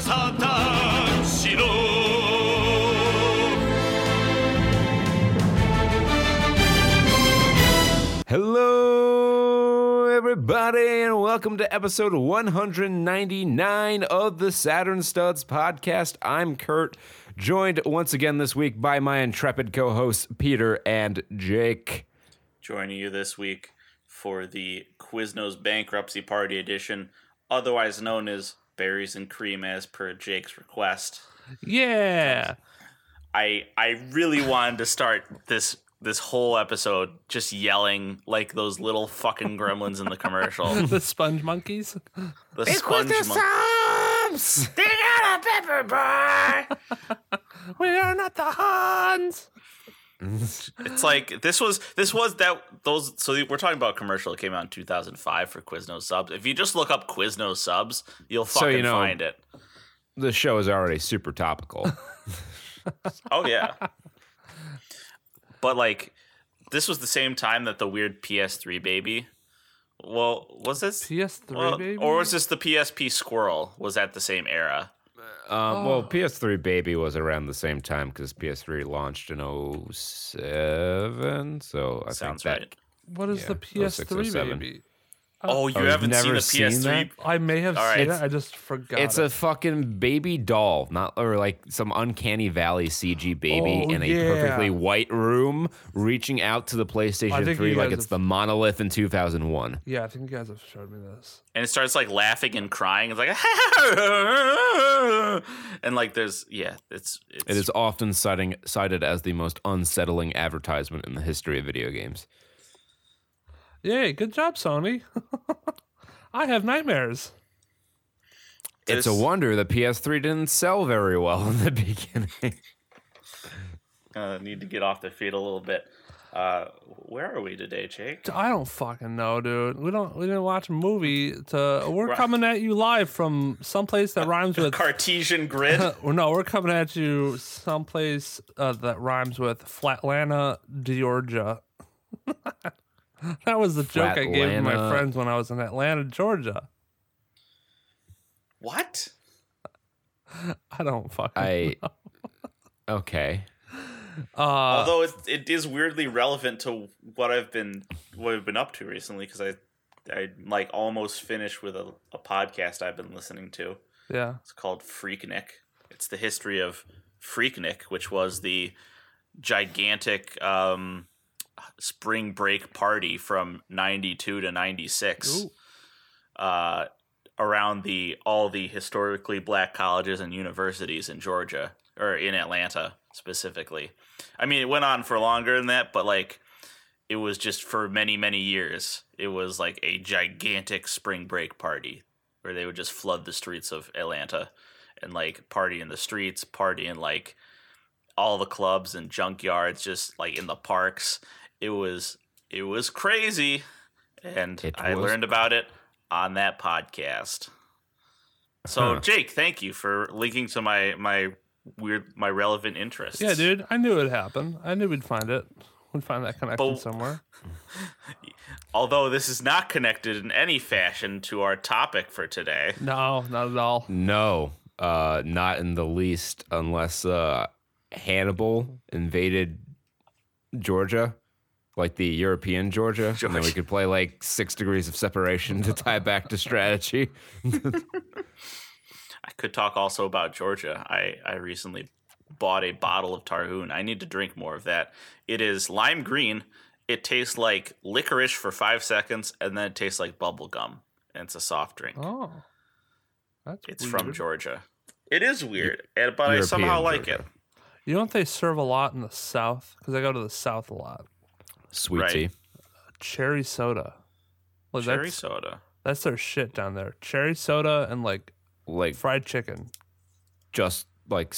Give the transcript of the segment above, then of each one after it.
さたしろ Hello, everybody, and welcome to episode 199 of the Saturn Studs podcast. I'm Kurt, joined once again this week by my intrepid co hosts, Peter and Jake. joining you this week for the Quiznos Bankruptcy Party Edition, otherwise known as Berries and Cream, as per Jake's request. Yeah. I I really wanted to start this this whole episode just yelling like those little fucking gremlins in the commercial. the sponge monkeys. The sponge monkeys. They got a pepper bar. we are not the Hans. It's like this was this was that those so we're talking about a commercial that came out in 2005 for Quiznos subs. If you just look up Quiznos subs, you'll So, fucking you know- find it. The show is already super topical. Oh yeah. but like this was the same time that the weird PS3 baby. Well, was this PS3 well, baby. or was this the PSP squirrel? Was at the same era? Um, Well, PS3 Baby was around the same time because PS3 launched in 07. So I Sounds think that right. what is yeah, the PS3 baby? Oh, oh, you you've haven't seen never the seen PS3? that? I may have All right. seen it. I just forgot. It's it. a fucking baby doll, not or like some uncanny valley CG baby Oh, in a yeah. perfectly white room, reaching out to the PlayStation 3 like it's have- the monolith in 2001. yeah, I think you guys have showed me this. And it starts like laughing and crying. It's like and like there's yeah, it's it's It is often citing, cited as the most unsettling advertisement in the history of video games. Yay! Good job, Sony. I have nightmares. It's a wonder the PS3 didn't sell very well in the beginning. uh, need to get off the feet a little bit. Uh, where are we today, Jake? I don't fucking know, dude. We don't. We didn't watch a movie. To we're Right. coming at you live from someplace that rhymes with Cartesian grid. No, we're coming at you someplace uh, that rhymes with Flatlanta, Georgia. that was the joke I gave to my friends when I was in Atlanta, Georgia. what? I don't fucking. I okay. uh, Although it, it is weirdly relevant to what I've been what I've been up to recently because I I like almost finished with a, a podcast I've been listening to. yeah. It's called Freaknik. It's the history of Freaknik, which was the gigantic um, spring break party from 92 to 96 uh, around the all the historically black colleges and universities in Georgia or in Atlanta specifically. I mean, it went on for longer than that, but like it was just for many many years. It was like a gigantic spring break party where they would just flood the streets of Atlanta and like party in the streets, party in like all the clubs and junkyards, just like in the parks. It was it was crazy, and It I was learned about it on that podcast. So Huh. Jake, thank you for linking to my my weird my relevant interests. Yeah, dude. I knew it happened. I knew we'd find it. We'd find that connection But- somewhere. Although this is not connected in any fashion to our topic for today. No, not at all. No, uh, not in the least, unless uh, Hannibal invaded Georgia, like the European Georgia, and then we could play like six degrees of separation to tie back to strategy. I could talk also about Georgia. I, I recently bought a bottle of Tarhoon. I need to drink more of that. It is lime green. It tastes like licorice for five seconds, and then it tastes like bubble gum. And it's a soft drink. Oh, that's it's weird. from Georgia. It is weird, and- but I European somehow like Georgia. it. You know what they serve a lot in the South? Because I go to the South a lot. Sweet Right. tea. Cherry soda. Like Cherry that's, soda. that's their shit down there. Cherry soda and like Like fried chicken. just like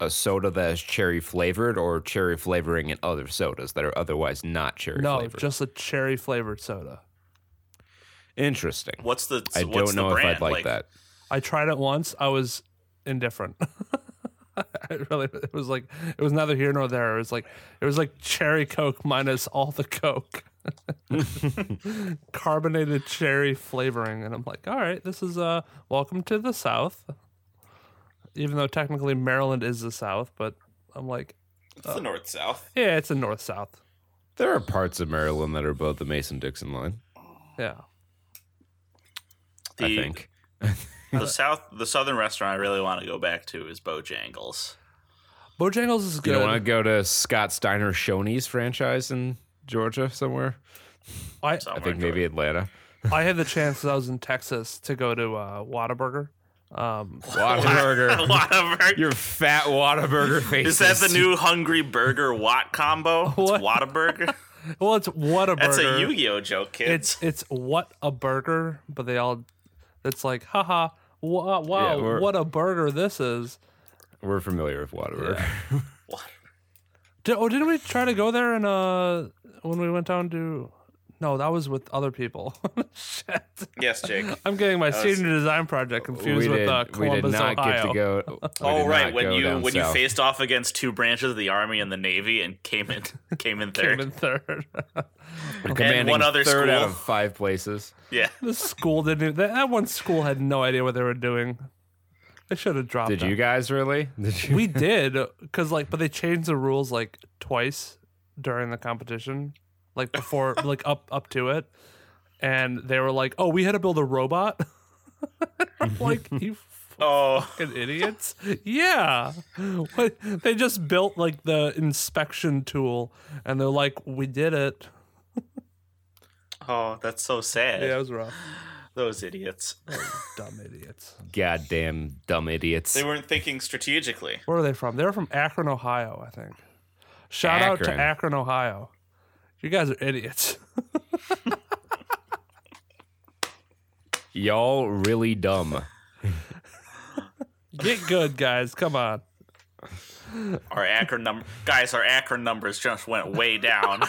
a soda that is cherry flavored or cherry flavoring in other sodas that are otherwise not cherry No, flavored. just a cherry flavored soda. Interesting. What's the I what's don't know the if? I'd like, that. I tried it once. I was indifferent. I really, it was like it was neither here nor there. It was like it was like cherry coke minus all the coke, carbonated cherry flavoring, and I'm like, all right, this is uh, welcome to the South. even though technically Maryland is the South, but I'm like, It's the north south. yeah, it's a North South. There are parts of Maryland that are above the Mason Dixon line. Yeah. The, I think. the south, the southern restaurant I really want to go back to is Bojangles. Bojangles is good. don't want to go to Scott Steiner Shoney's franchise in Georgia somewhere? I, Somewhere I think maybe Atlanta. I had the chance as I was in Texas to go to uh, Whataburger. Um, Whataburger. Whataburger. Your fat Whataburger face. Is that the new Hungry Burger Watt combo? It's What? Whataburger. well, it's Whataburger. That's a Yu-Gi-Oh joke, kids. It's it's what a burger, but they all. It's like, haha, wow, wow we're- what a burger this is. We're familiar with Whataburger. Did, oh, didn't we try to go there and uh when we went down to? No, that was with other people. Shit, yes, Jake. I'm getting my was- senior design project confused we, with did, uh, we did Columbus, not Ohio. get to go. we Oh right, when you down when you faced off against two branches of the army and the navy and came in came in third. Came in third. Commanding one other third out of five places. Yeah. the school didn't. That, that one school had no idea what they were doing. They should have dropped. Did that. you guys really? Did you? We did because like, but they changed the rules like twice during the competition, like before, like up up to it, and they were like, "Oh, we had to build a robot." Like, you Oh, fucking idiots! Yeah, what, they just built like the inspection tool, and they're like, "We did it." oh, that's so sad. Yeah, it was rough. Those idiots. Dumb idiots. Goddamn dumb idiots. They weren't thinking strategically. Where are they from? They're from Akron, Ohio, I think. Shout out to Akron. Akron, Ohio. You guys are idiots. Y'all really dumb. Get good, guys. Come on. Our Akron number guys, our Akron numbers just went way down.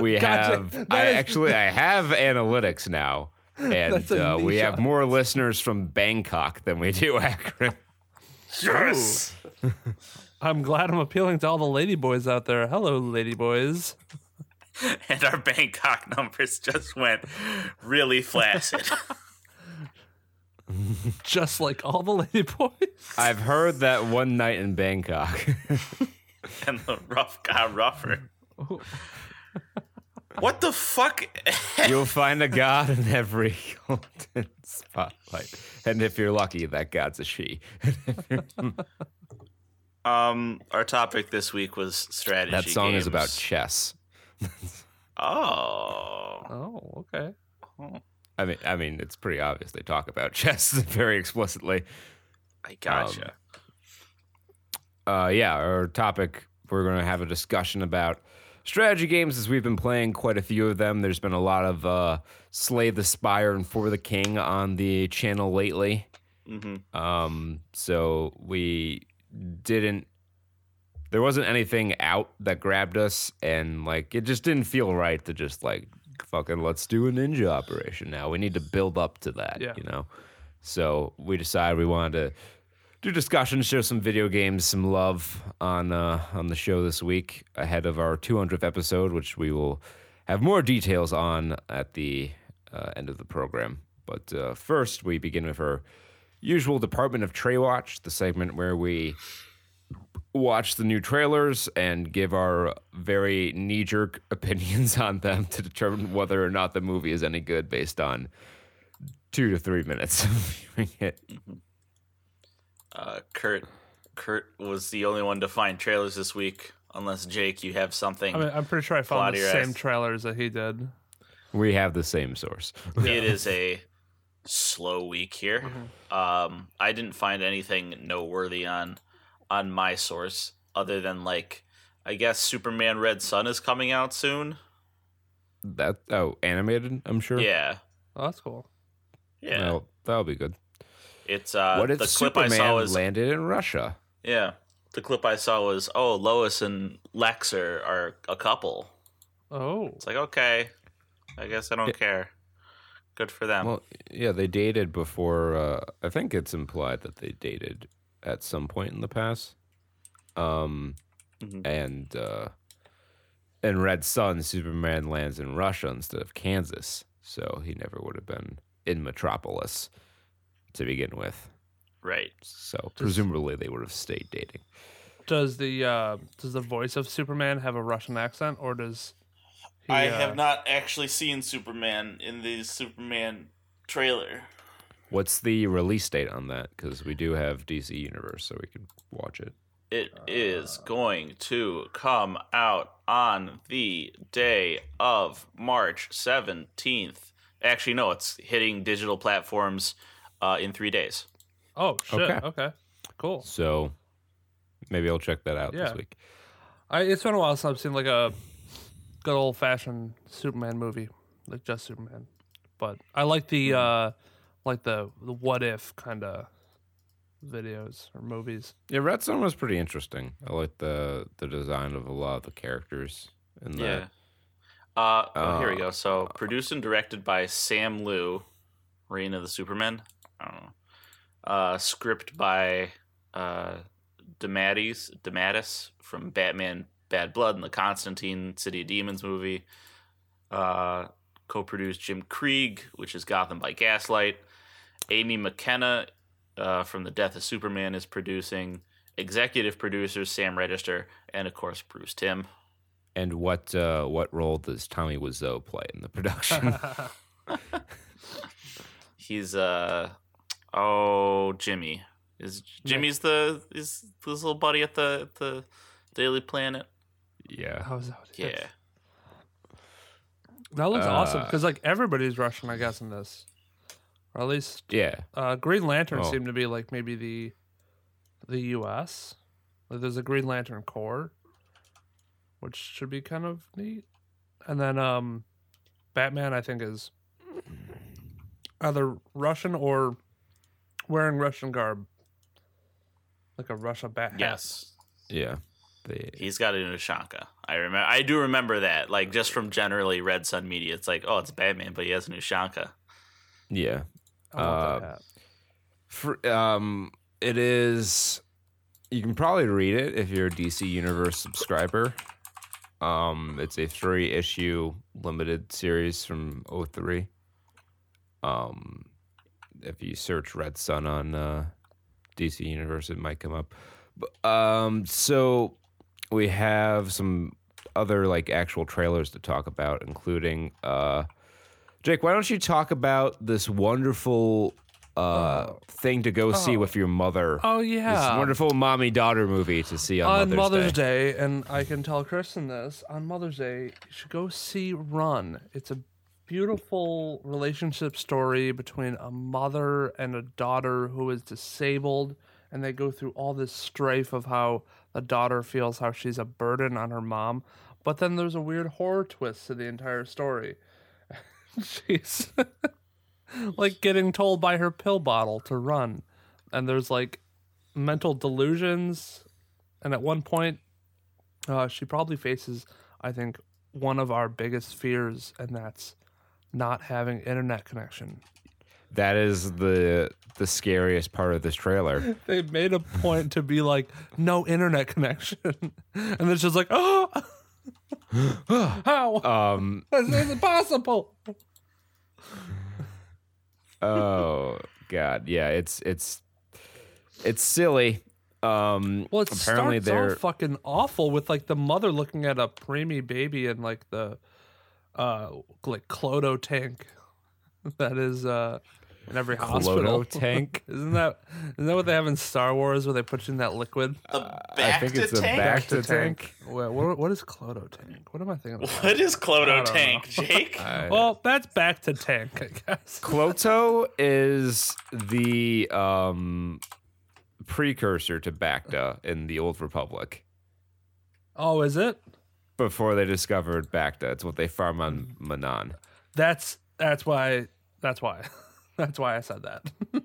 We Gotcha. have. That I is- actually I have analytics now, and That's a uh, we niche have more listeners from Bangkok than we do Akron. Yes. I'm glad I'm appealing to all the ladyboys out there. Hello, ladyboys. And our Bangkok numbers just went really flaccid. Just like all the ladyboys. I've heard that one night in Bangkok. and the rough got rougher. Oh. What the fuck? You'll find a god in every golden spotlight, and if you're lucky, that god's a she. um, our topic this week was strategy. That song is about chess. Oh, Oh, okay. I mean, I mean, it's pretty obvious they talk about chess very explicitly. I gotcha. uh, yeah, our topic, we're going to have a discussion about strategy games as we've been playing quite a few of them. There's been a lot of uh, Slay the Spire and For the King on the channel lately. hmm Um, so we didn't, there wasn't anything out that grabbed us, and like it just didn't feel right to just like fucking let's do a ninja operation now. We need to build up to that, Yeah. you know? So we decided we wanted to do discussions, show some video games, some love on uh, on the show this week ahead of our 200th episode, which we will have more details on at the uh, end of the program. But uh, first, we begin with our usual Department of Trey Watch, the segment where we watch the new trailers and give our very knee jerk opinions on them to determine whether or not the movie is any good based on two to three minutes of viewing it. Uh, Kurt, Kurt was the only one to find trailers this week. Unless Jake, you have something. I mean, I'm pretty sure I found the same ass. trailers that he did. We have the same source. It is a slow week here. Mm-hmm. Um, I didn't find anything noteworthy on on my source other than like I guess Superman Red Son is coming out soon. That oh, animated, I'm sure. Yeah, Oh, that's cool. yeah. Well, that'll be good. It's uh what if the clip Superman I saw was landed in Russia? yeah. The clip I saw was oh Lois and Lex are, are a couple. Oh, It's like okay, I guess I don't care. Good for them. Well, yeah, they dated before. Uh, I think it's implied that they dated at some point in the past. Um, Mhm. and uh, in Red Son, Superman lands in Russia instead of Kansas, so he never would have been in Metropolis to begin with. Right. So presumably they would have stayed dating. Does the uh, does the voice of Superman have a Russian accent, or does he, I uh, have not actually seen Superman in the Superman trailer. What's the release date on that? Because we do have DC Universe, so we can watch it. It is going to come out on the day of March 17th. Actually, no, it's hitting digital platforms uh, in three days. Oh shit! Okay. Okay, cool. So maybe I'll check that out Yeah. this week. I, it's been a while since I've seen like a good old fashioned Superman movie, like just Superman. But I like the uh like the, the what if kind of videos or movies. Yeah, Red Son was pretty interesting. I like the the design of a lot of the characters in that. Yeah. Uh, oh, here we Uh, go. So, produced and directed by Sam Liu, Reign of the Supermen. I don't know. Uh, script by uh, DeMatteis, DeMatteis from Batman Bad Blood and the Constantine City of Demons movie. Uh, co produced Jim Krieg, which is Gotham by Gaslight. Amy McKenna uh, from The Death of Superman is producing. Executive producers Sam Register and, of course, Bruce Timm. And what uh, what role does Tommy Wiseau play in the production? He's uh oh Jimmy. Is Jimmy's the is this little buddy at the at the Daily Planet? yeah. How's that? Yeah. That looks awesome Uh, because like everybody's Russian, I guess, in this, or at least Yeah. uh, Green Lantern Oh. seemed to be like maybe the the U.S. Like there's a Green Lantern Corps, which should be kind of neat. And then um, Batman, I think, is either Russian or wearing Russian garb, like a Russia bat. hat. Yes. Yeah. They, He's got a Ushanka. I remember I do remember that. Like just from generally Red Son Media. It's like, oh it's Batman, but he has an Ushanka. yeah. I Uh. For, um, it is. You can probably read it if you're a DC Universe subscriber. Um, it's a three issue limited series from 03. Um, if you search Red Son on uh, DC Universe, it might come up. But, um, so we have some other like actual trailers to talk about, including uh, Jake. Why don't you talk about this wonderful uh, thing to go see Oh. with your mother? Oh yeah, This wonderful mommy daughter movie to see on, on Mother's, Day. Day. and I can tell Kristen this on Mother's Day, you should go see Run. It's a beautiful relationship story between a mother and a daughter who is disabled, and they go through all this strife of how the daughter feels how she's a burden on her mom. But then there's a weird horror twist to the entire story. she's like getting told by her pill bottle to run, and there's like mental delusions and at one point uh, she probably faces i think one of our biggest fears and that's not having internet connection. That is the the scariest part of this trailer. they made a point to be like no internet connection. And it's just like oh how? Um, this oh god, yeah, it's it's it's silly. Um, well it apparently starts they're fucking awful with like the mother looking at a preemie baby and like the uh like kolto tank that is uh in every hospital Kolto tank. Isn't that isn't that what they have in Star Wars where they put you in that liquid? The I think it's a bacta tank. What, what, what is Kolto tank? What am I thinking? About? What is I Kolto don't Tank, Jake? I- Well, that's bacta tank, I guess. Kolto is the um precursor to Bacta in the Old Republic. Oh, is it? Before they discovered Bacta, it's what they farm on Manaan. That's that's why that's why that's why I said that.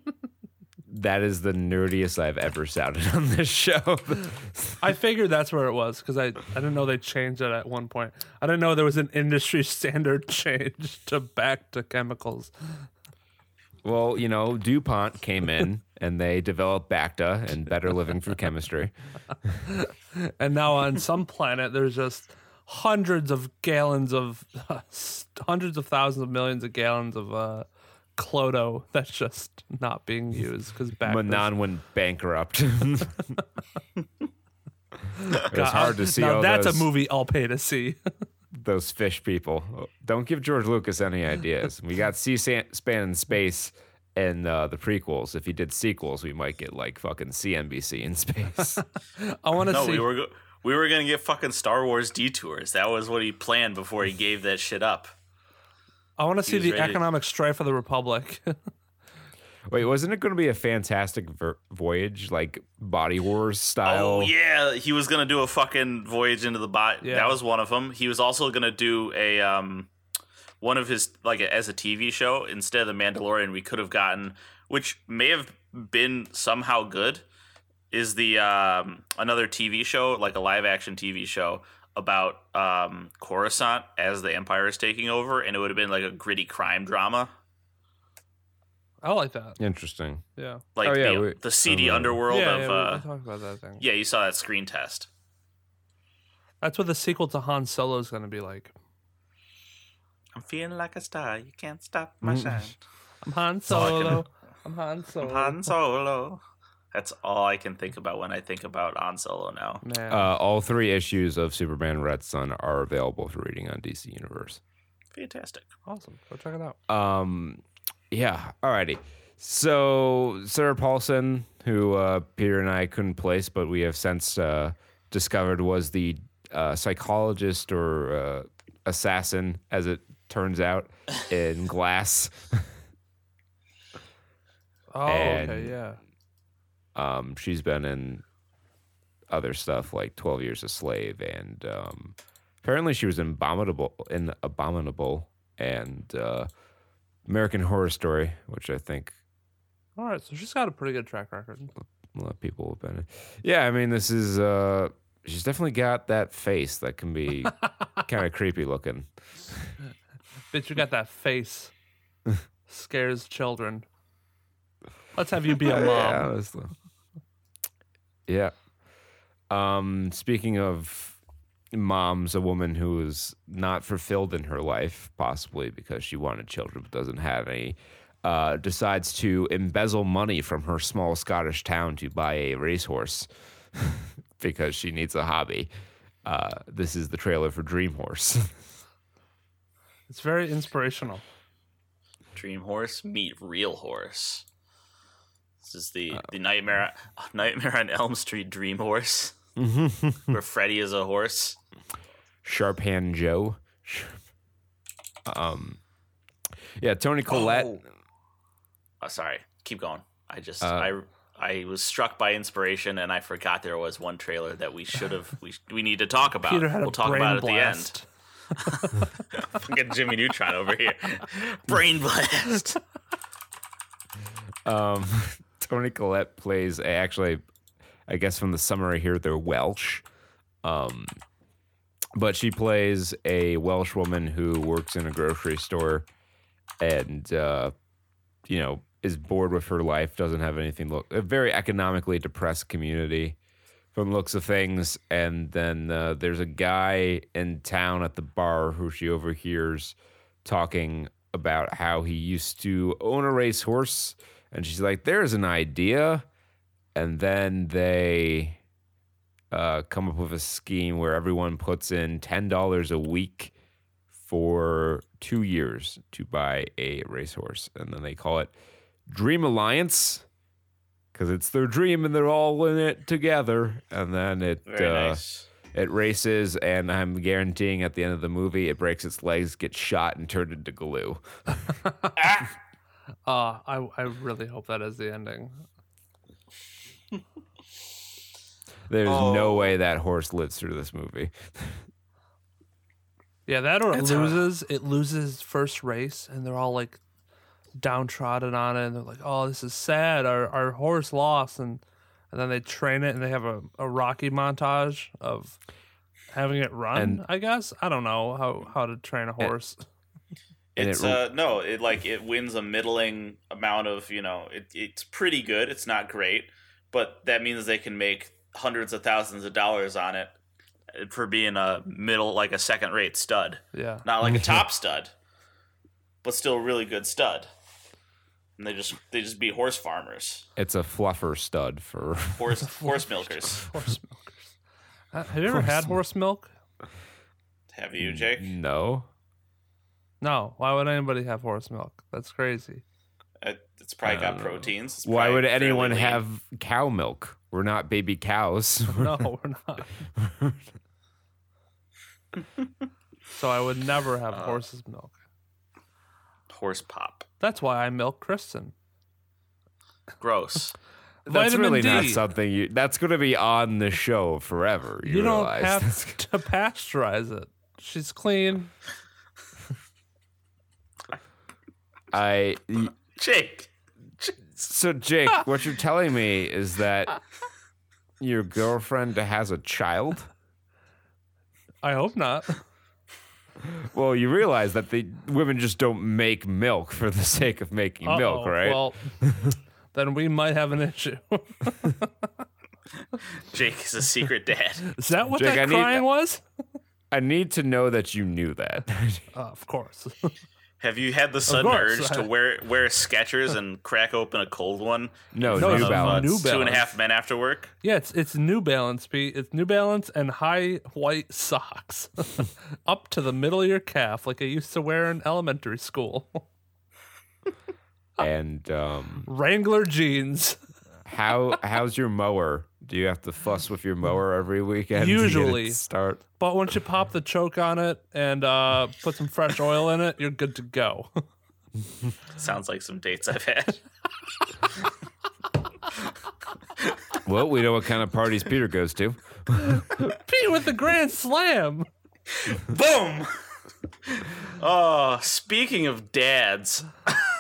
That is the nerdiest I've ever sounded on this show. I figured that's where it was because I, I didn't know they changed it at one point. I didn't know there was an industry standard change to bacta chemicals. well, you know, DuPont came in and they developed Bacta and better living through chemistry. And now on some planet, there's just hundreds of gallons of hundreds of thousands of millions of gallons of uh, Kolto that's just not being used because back Manaan went bankrupt. it was hard to see Now all that's those, a movie I'll pay to see. those fish people. Don't give George Lucas any ideas. We got C-SPAN in space and uh, the prequels. If he did sequels, we might get like fucking CNBC in space. I want to No, see. we were go- we were gonna get fucking Star Wars detours. That was what he planned before he gave that shit up. I want to see the ready. economic strife of the Republic. Wait, wasn't it going to be a fantastic ver- voyage, like Body Wars style? Oh yeah, he was gonna do a fucking voyage into the bot. Yeah. That was one of them. He was also gonna do a um, one of his like as a TV show instead of the Mandalorian. We could have gotten, which may have been somehow good, is the um another TV show like a live action TV show about um Coruscant as the Empire is taking over, and it would have been like a gritty crime drama. I like that. Interesting. Yeah. Like Oh, yeah, the, we- the seedy uh, underworld yeah, of yeah, we- uh, we talked about that thing. yeah, you saw that screen test. That's what the sequel to Han Solo is going to be like. I'm feeling like a star. You can't stop my shine. I'm Han all I can- Solo. I'm Han Solo. That's all I can think about when I think about Han Solo now. Man. Uh, all three issues of Superman Red Son are available for reading on DC Universe. Fantastic. awesome. Go check it out. Um, yeah. Alrighty. So Sarah Paulson, who uh, Peter and I couldn't place, but we have since uh, discovered was the uh, psychologist or uh, assassin, as it turns out, in Glass. Oh, And- okay. Yeah. Um, she's been in other stuff like Twelve Years a Slave, and um, apparently she was in Abominable, in Abominable, and uh, American Horror Story, which I think All right. So she's got a pretty good track record. a lot of people have been in. Yeah, I mean, this is uh, she's definitely got that face that can be kind of creepy looking. Bitch, you got that face. Scares children. Let's have you be a mom. Yeah, honestly. Yeah. Um, speaking of moms, a woman who is not fulfilled in her life, possibly because she wanted children but doesn't have any, uh, decides to embezzle money from her small Scottish town to buy a racehorse because she needs a hobby. Uh, this is the trailer for Dream Horse. It's very inspirational. Dream Horse meet Real Horse. This is the Uh, the nightmare Nightmare on Elm Street Dream Horse, where Freddy is a horse. Sharp Hand Joe. Um, yeah, Toni Collette. Oh. Oh, sorry. Keep going. I just Uh, I I was struck by inspiration and I forgot there was one trailer that we should have we we need to talk about. We'll talk about it blast. at the end. Fucking Jimmy Neutron over here. Brain blast. Um, Toni Collette plays actually, I guess from the summary here, they're Welsh. Um, but she plays a Welsh woman who works in a grocery store and, uh, you know, is bored with her life, doesn't have anything. Look, a very economically depressed community from the looks of things. And then uh, there's a guy in town at the bar who she overhears talking about how he used to own a racehorse. And she's like, there's an idea. And then they uh, come up with a scheme where everyone puts in $10 a week for two years to buy a racehorse. And then they call it Dream Alliance because it's their dream and they're all in it together. And then it. Uh, nice. it races, and I'm guaranteeing at the end of the movie, it breaks its legs, gets shot, and turned into glue. Uh, I I really hope that is the ending. There's no Oh. way that horse lives through this movie. Yeah, that or it It's, loses. It loses first race, and they're all like downtrodden on it, and they're like, "Oh, this is sad. Our our horse lost," and and then they train it, and they have a, a Rocky montage of having it run. And- I guess I don't know how how to train a horse. and It's it- uh no, it like it wins a middling amount of, you know, it, it's pretty good. It's not great, but that means they can make hundreds of thousands of dollars on it uh, for being a middle like a second rate stud. yeah, Not like a top stud, but still a really good stud. And they just they just be horse farmers, It's a fluffer stud for. horse horse milkers. Horse milkers. Uh, have you ever had horse milk? Have you, Jake? No. No. Why would anybody have horse milk? That's crazy. Uh, It's probably got proteins. It's Why probably would fairly anyone lean. have cow milk? We're not baby cows. No, we're not. so I would never have horse's milk. horse pop? That's why I milk Kristen. Gross. That's Vitamin really not D. something you. That's going to be on the show forever. You, You don't realize? Have to pasteurize it. She's clean. I. Jake. So Jake, what you're telling me is that your girlfriend has a child. I hope not. Well, you realize that the women just don't make milk for the sake of making milk, Uh-oh. right? Well, then we might have an issue. Jake is a secret dad. Is that what Jake, I that need- crying was? I need to know that you knew that. Uh, of course. Have you had the sudden course. urge to wear wear Skechers and crack open a cold one? no, No, New it's of, Balance. New Two Balance. half men after work. yeah, it's it's New Balance, Pete. It's New Balance and high white socks up to the middle of your calf, like I used to wear in elementary school. And um, Wrangler jeans. How how's your mower? Do you have to fuss with your mower every weekend? to get it Usually. start. But once you pop the choke on it and uh, put some fresh oil in it, you're good to go. Sounds like some dates I've had. Well, we know what kind of parties Peter goes to. Pete with the grand slam. Boom. Oh, speaking of dads,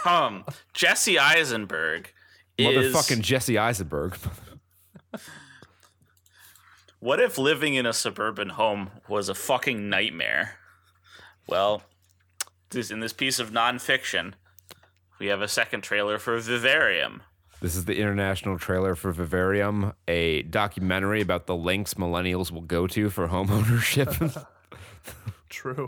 um, Jesse Eisenberg is. Motherfucking Jesse Eisenberg. What if living in a suburban home was a fucking nightmare? Well, this in this piece of nonfiction, we have a second trailer for Vivarium. This is the international trailer for Vivarium, a documentary about the lengths millennials will go to for home ownership. True.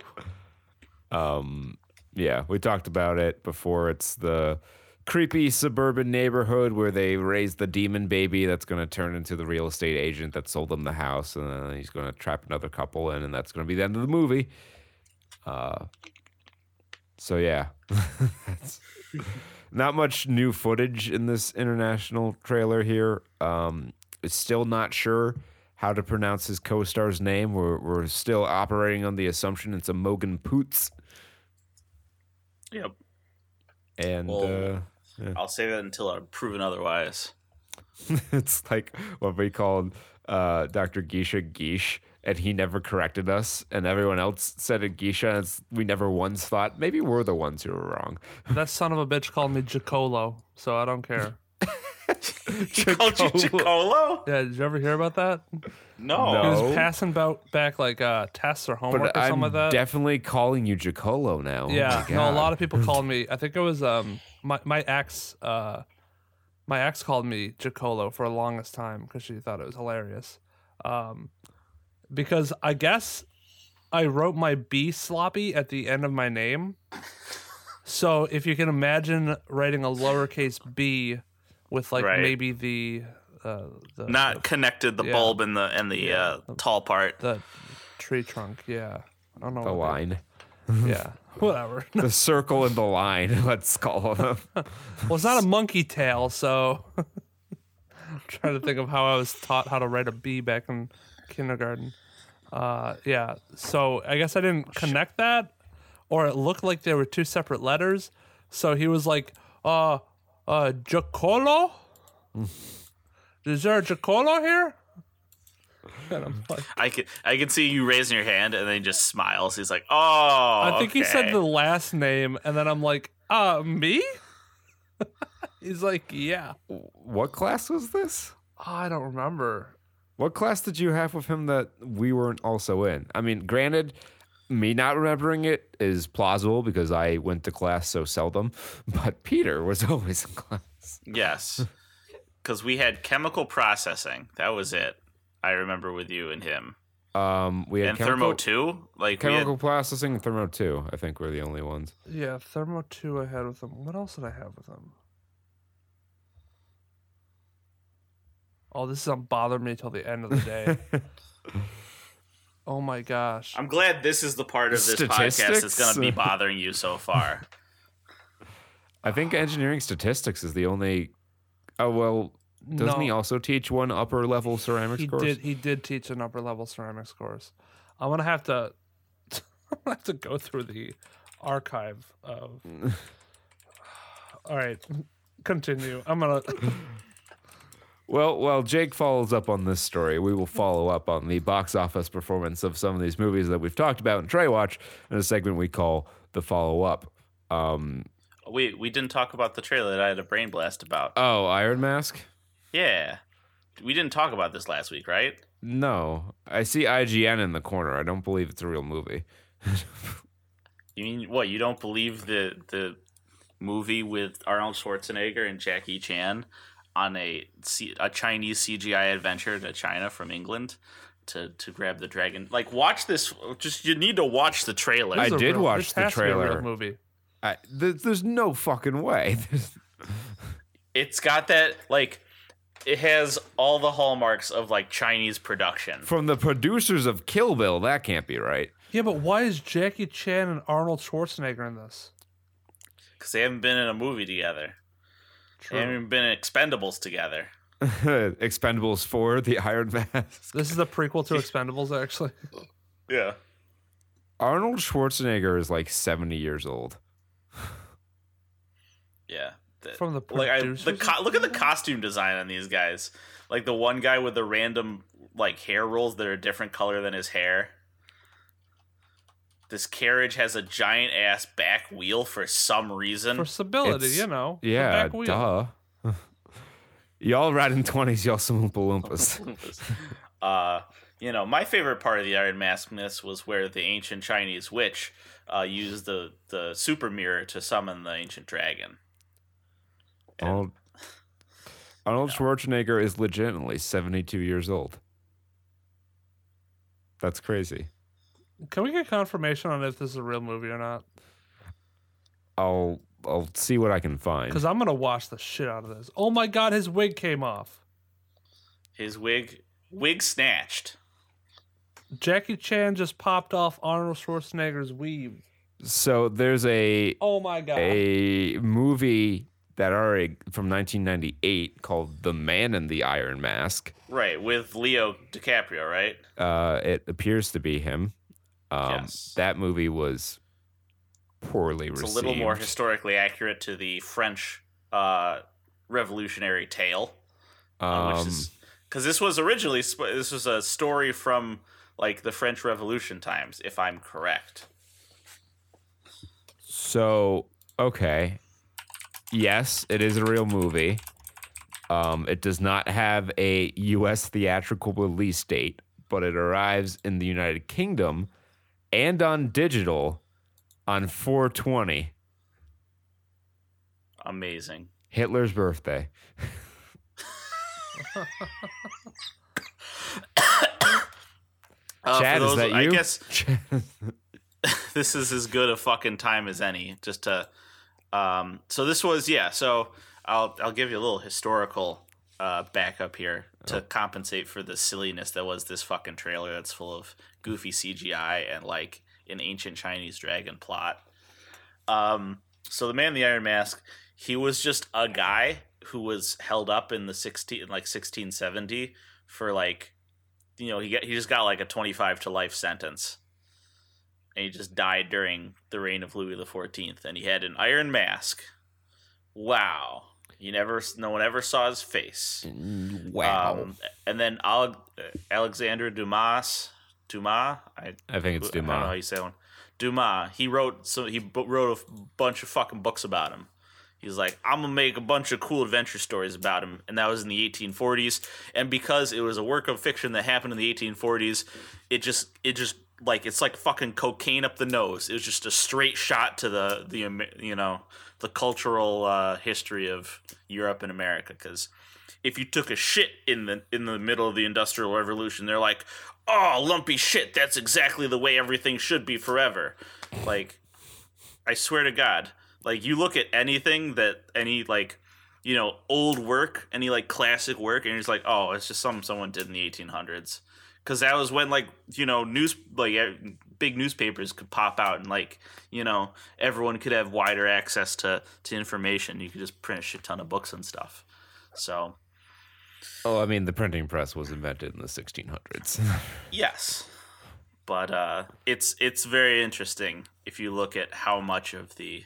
Um, yeah, we talked about it before. It's the creepy suburban neighborhood where they raise the demon baby that's going to turn into the real estate agent that sold them the house, and then he's going to trap another couple in, and that's going to be the end of the movie. Uh, so yeah, That's- not much new footage in this international trailer here. Um, it's still not sure how to pronounce his co-star's name. We're we're still operating on the assumption it's a Mogan Poots, Yep. and Well- uh, I'll say that until I'm proven otherwise. it's like what we called uh, Dr. Geisha Geish, and he never corrected us, and everyone else said it Geisha, and it's, we never once thought maybe we're the ones who were wrong. That son of a bitch called me Jacolo, so I don't care. Called you Chicolo? Yeah, did you ever hear about that? No. No. He was Oh. passing about back like uh, tests or homework But or I'm something like that. definitely calling you Jacolo now. Oh yeah, my no, a lot of people called me. I think it was um my my ex uh my ex called me Jacolo for the longest time because she thought it was hilarious. Um, because I guess I wrote my B sloppy at the end of my name. So if you can imagine writing a lowercase b with like Right. maybe the uh, the Not connected the Yeah. bulb and the and the uh, tall part. the tree trunk. Yeah, I don't know the what line, yeah, whatever. the circle and the line. Let's call them. Well, it's not a monkey tail, so I'm trying to think of how I was taught how to write a B back in kindergarten. Uh, yeah, so I guess I didn't connect that, or it looked like they were two separate letters. So he was like, "Uh, uh, Jacolo? Is there a Jacolo here?" And I'm like, I can I can see you raising your hand and then he just smiles. He's like, "Oh, I think he said the last name, and then I'm like, "Uh, me?" He's like, "Yeah." what class was this? Oh, I don't remember. What class did you have with him that we weren't also in? I mean, granted, me not remembering it is plausible because I went to class so seldom, but Peter was always in class. Yes. Because we had chemical processing. That was it. I remember with you and him. Um, we had and Thermo Two, like chemical had, processing and Thermo Two. I think we're the only ones. Yeah, Thermo Two. I had with them. What else did I have with them? Oh, this doesn't bother me till the end of the day. oh my gosh! I'm glad this is the part of this statistics? podcast that's going to be bothering you so far. I think engineering statistics is the only. Oh well, doesn't he also teach one upper level ceramics he course? did he did teach an upper level ceramics course. I'm gonna have to I'm gonna have to go through the archive of all right. Continue. I'm gonna Well, while Jake follows up on this story, we will follow up on the box office performance of some of these movies that we've talked about in Trey Watch in a segment we call the follow up. Um, We we didn't talk about the trailer that I had a brain blast about. oh, Iron Mask? Yeah. We didn't talk about this last week, right? No, I see IGN in the corner. I don't believe it's a real movie. You mean what? You don't believe the the movie with Arnold Schwarzenegger and Jackie Chan on a a Chinese CGI adventure to China from England to to grab the dragon? Like, watch this. Just you need to watch the trailer. I This is a did real- watch the has to be trailer. movie. I, th- there's no fucking way. it's got that like. It has all the hallmarks of like Chinese production. From the producers of Kill Bill, that can't be right. Yeah, but why is Jackie Chan and Arnold Schwarzenegger in this? because they haven't been in a movie together. True. They haven't even been in Expendables together. Expendables 4, The Iron Mask. This is the prequel to Expendables, actually. Yeah. Arnold Schwarzenegger is like 70 years old. Yeah. The- From the like I, the co- look at the costume design on these guys. Like the one guy with the random like hair rolls that are a different color than his hair. This carriage has a giant ass back wheel for some reason. For stability, It's- you know. Yeah, back wheel. duh. y'all riding 20s, y'all some Oompa Loompas. uh, you know, my favorite part of the Iron Mask myths was where the ancient Chinese witch uh, used the the super mirror to summon the ancient dragon. And- Arnold, Arnold Schwarzenegger is legitimately 72 years old. That's crazy. Can we get confirmation on if this is a real movie or not? I'll I'll see what I can find. Because I'm gonna watch the shit out of this. Oh my god, his wig came off. His wig wig snatched. Jackie Chan just popped off Arnold Schwarzenegger's weave. So there's a Oh my god. a movie that already from 1998 called The Man in the Iron Mask. Right, with Leo DiCaprio, right? Uh, it appears to be him. Um, Yes. That movie was poorly It's received. a little more historically accurate to the French uh, Revolutionary tale, uh, Um, which is because this was originally this was a story from like the French Revolution times, if I'm correct. so okay, yes, it is a real movie. Um, it does not have a U.S. theatrical release date, but it arrives in the United Kingdom and on digital on 420, Amazing. Hitler's birthday. Uh, Chad, for is those- that I you? guess this is as good a fucking time as any. Just to, um, so this was yeah. So I'll I'll give you a little historical uh, backup here to compensate for the silliness that was this fucking trailer. That's full of goofy CGI and like an ancient Chinese dragon plot. Um, so the man in the Iron Mask, he was just a guy who was held up in the sixteen like sixteen seventy for like, you know, he got he just got like a twenty five to life sentence and he just died during the reign of Louis the Fourteenth, and he had an iron mask. Wow, you never, no one ever saw his face. Wow. Um, and then Ale- Alexander Dumas, Dumas, I, I think it's Dumas. I don't know how you say one. Dumas, he wrote so he bu- wrote a f- bunch of fucking books about him. He's like, I'm gonna make a bunch of cool adventure stories about him, and that was in the 1840s. And because it was a work of fiction that happened in the 1840s, it just it just like it's like fucking cocaine up the nose. It was just a straight shot to the the you know the cultural uh, history of Europe and America. Because if you took a shit in the in the middle of the Industrial Revolution, they're like, "Oh, lumpy shit. That's exactly the way everything should be forever." Like, I swear to God, like you look at anything that any like you know old work, any like classic work, and he's like, oh, it's just something someone did in the 1800s, because that was when like you know news like big newspapers could pop out and like you know everyone could have wider access to to information. You could just print a shit ton of books and stuff. So Oh, I mean, the printing press was invented in the 1600s. Yes, but uh, it's it's very interesting if you look at how much of the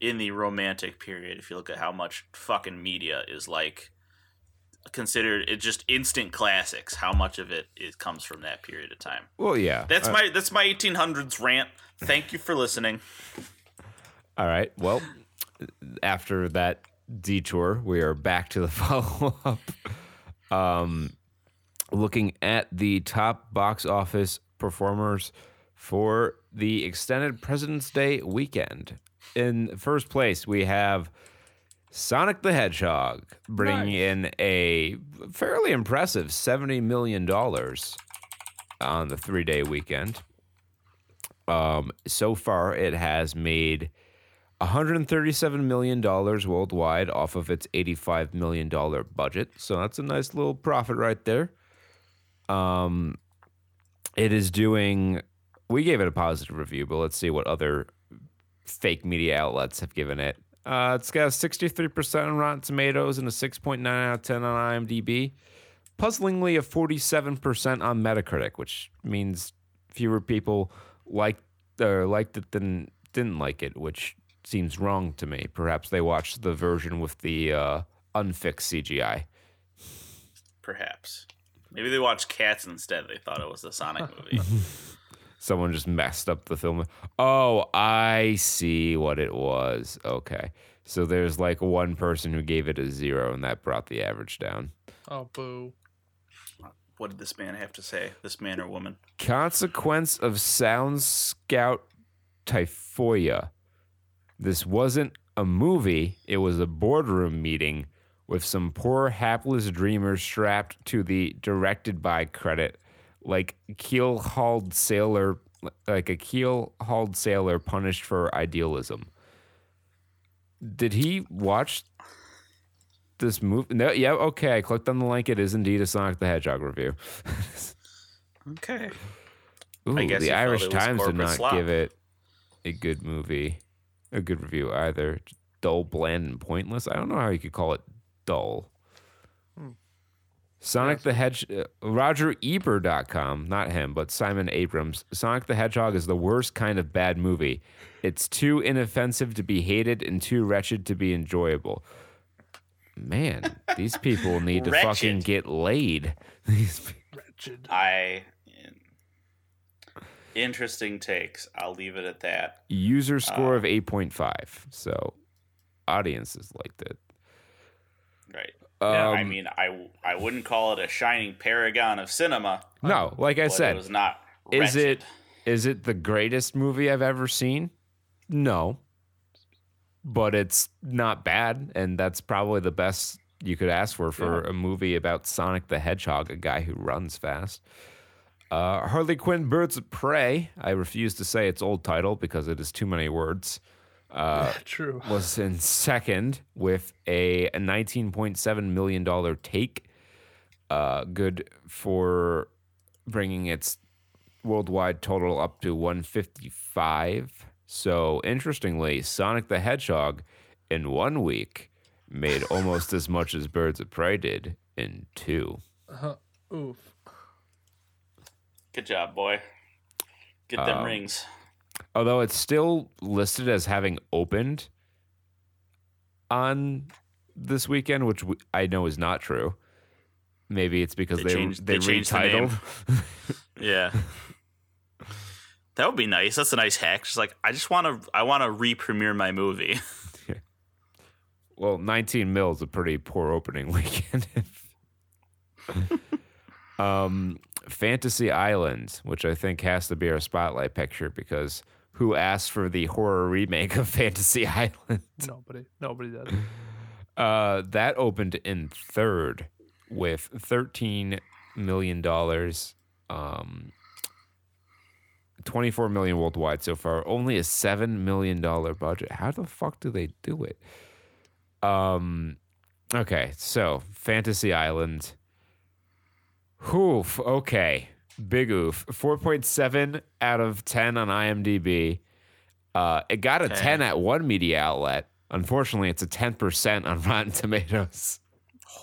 in the romantic period, if you look at how much fucking media is like considered it just instant classics, how much of it it comes from that period of time. well, yeah. That's Uh, my that's my 1800s rant. Thank you for listening. All right. Well, after that detour, we are back to the follow up. Um, looking at the top box office performers for the extended President's Day weekend. In first place, we have Sonic the Hedgehog, bringing in a fairly impressive $70 million on the three day weekend. Um, so far, it has made $137 million worldwide off of its $85 million budget. So that's a nice little profit right there. Um, it is doing, we gave it a positive review, but let's see what other fake media outlets have given it. Uh, it's got a 63% on Rotten Tomatoes and a 6.9 out of 10 on IMDb. Puzzlingly, a 47% on Metacritic, which means fewer people liked or liked it than didn't like it, which seems wrong to me. Perhaps they watched the version with the uh, unfixed CGI. Perhaps maybe they watched Cats instead. They thought it was a Sonic movie. Someone just messed up the film. Oh, I see what it was. Okay. So there's like one person who gave it a zero, and that brought the average down. Oh, boo. what did this man have to say? This man or woman? Consequence of Sound Scout Tafoya. This wasn't a movie, it was a boardroom meeting with some poor hapless dreamers strapped to the directed by credit like keel hauled sailor like a keel hauled sailor punished for idealism. Did he watch this movie? No, yeah, okay. I clicked on the link. It is indeed a Sonic the Hedgehog review. Okay. Ooh, I guess the Irish Times did not slop. give it a good movie, a good review either. Dull, bland, and pointless. I don't know how you could call it dull. Sonic the Hedge, uh, Roger Ebert.com, not him, but Simon Abrams. Sonic the Hedgehog is the worst kind of bad movie. It's too inoffensive to be hated and too wretched to be enjoyable. Man, these people need to fucking get laid. These Wretched. I. Interesting takes. I'll leave it at that. user Uh, score of 8.5 so audiences liked it Right. Um, I mean, I I wouldn't call it a shining paragon of cinema. no like i said it was not. is it is it the greatest movie i've ever seen? No. But it's not bad and that's probably the best you could ask for for a movie about sonic the hedgehog a guy who runs fast. Uh, harley quinn birds of prey. I refuse to say its old title because it is too many words uh, True. was in second with a $19.7 million take. Uh, good for bringing its worldwide total up to 155. So, interestingly, Sonic the Hedgehog in one week made almost as much as Birds of Prey did in two. Oof. Good job, boy. Get them Um, rings. Although it's still listed as having opened on this weekend, which we, I know is not true. Maybe it's because They they changed- they, they changed the retitled. Yeah. That would be nice. That's a nice hack. Just like I just want to, I want to re-premiere my movie. well, 19 mil is a pretty poor opening weekend. um, Fantasy Island, which I think has to be our spotlight picture because who asked for the horror remake of Fantasy Island? Nobody. Nobody did. Uh, that opened in third with thirteen million dollars, um, twenty-four million worldwide so far. Only a seven million dollar budget. How the fuck do they do it? Um, Okay, so Fantasy Island. Oof. Okay. Big oof. 4.7 out of 10 on IMDb. Uh, it got a Okay. 10 at one media outlet. Unfortunately, it's a 10% on Rotten Tomatoes,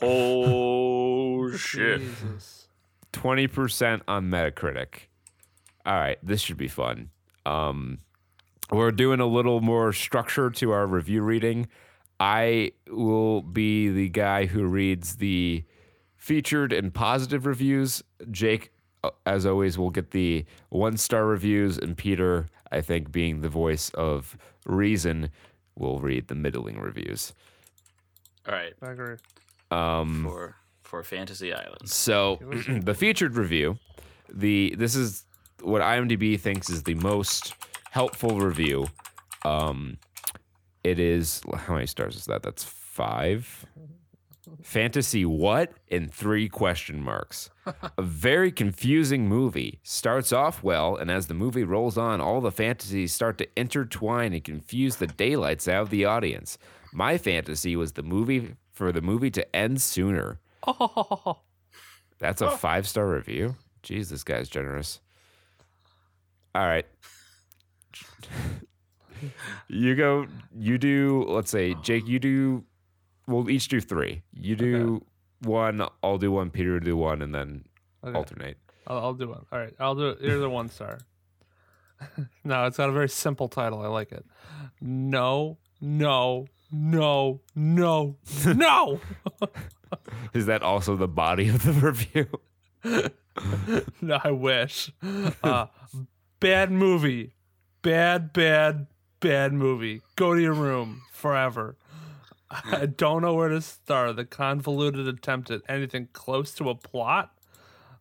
Oh shit! Jesus. 20% on Metacritic. All right, this should be fun. Um, we're doing a little more structure to our review reading. I will be the guy who reads the featured and positive reviews. Jake, as always, we'll get the one star reviews, and Peter, I think, being the voice of reason, will read the middling reviews. All right, I agree. Um, for for Fantasy Island. So the featured review, the this is what IMDb thinks is the most helpful review. Um, it is how many stars is that? That's five. Fantasy what? In three question marks. A very confusing movie. Starts off well, and as the movie rolls on, all the fantasies start to intertwine and confuse the daylights out of the audience. My fantasy was the movie for the movie to end sooner. Oh, That's a five star review. Jeez, this guy's generous. All right. you go, you do, let's say, Jake, you do, we'll each do three. You do one, I'll do one, Peter will do one, and then okay. alternate. I'll, I'll do one. All right, I'll do it. Here's a one star. no, it's got a very simple title. I like it. No, no, no, no, no. Is that also the body of the review? no, I wish. Uh, bad movie. Bad, bad, bad movie. Go to your room forever. I don't know where to start. The convoluted attempt at anything close to a plot,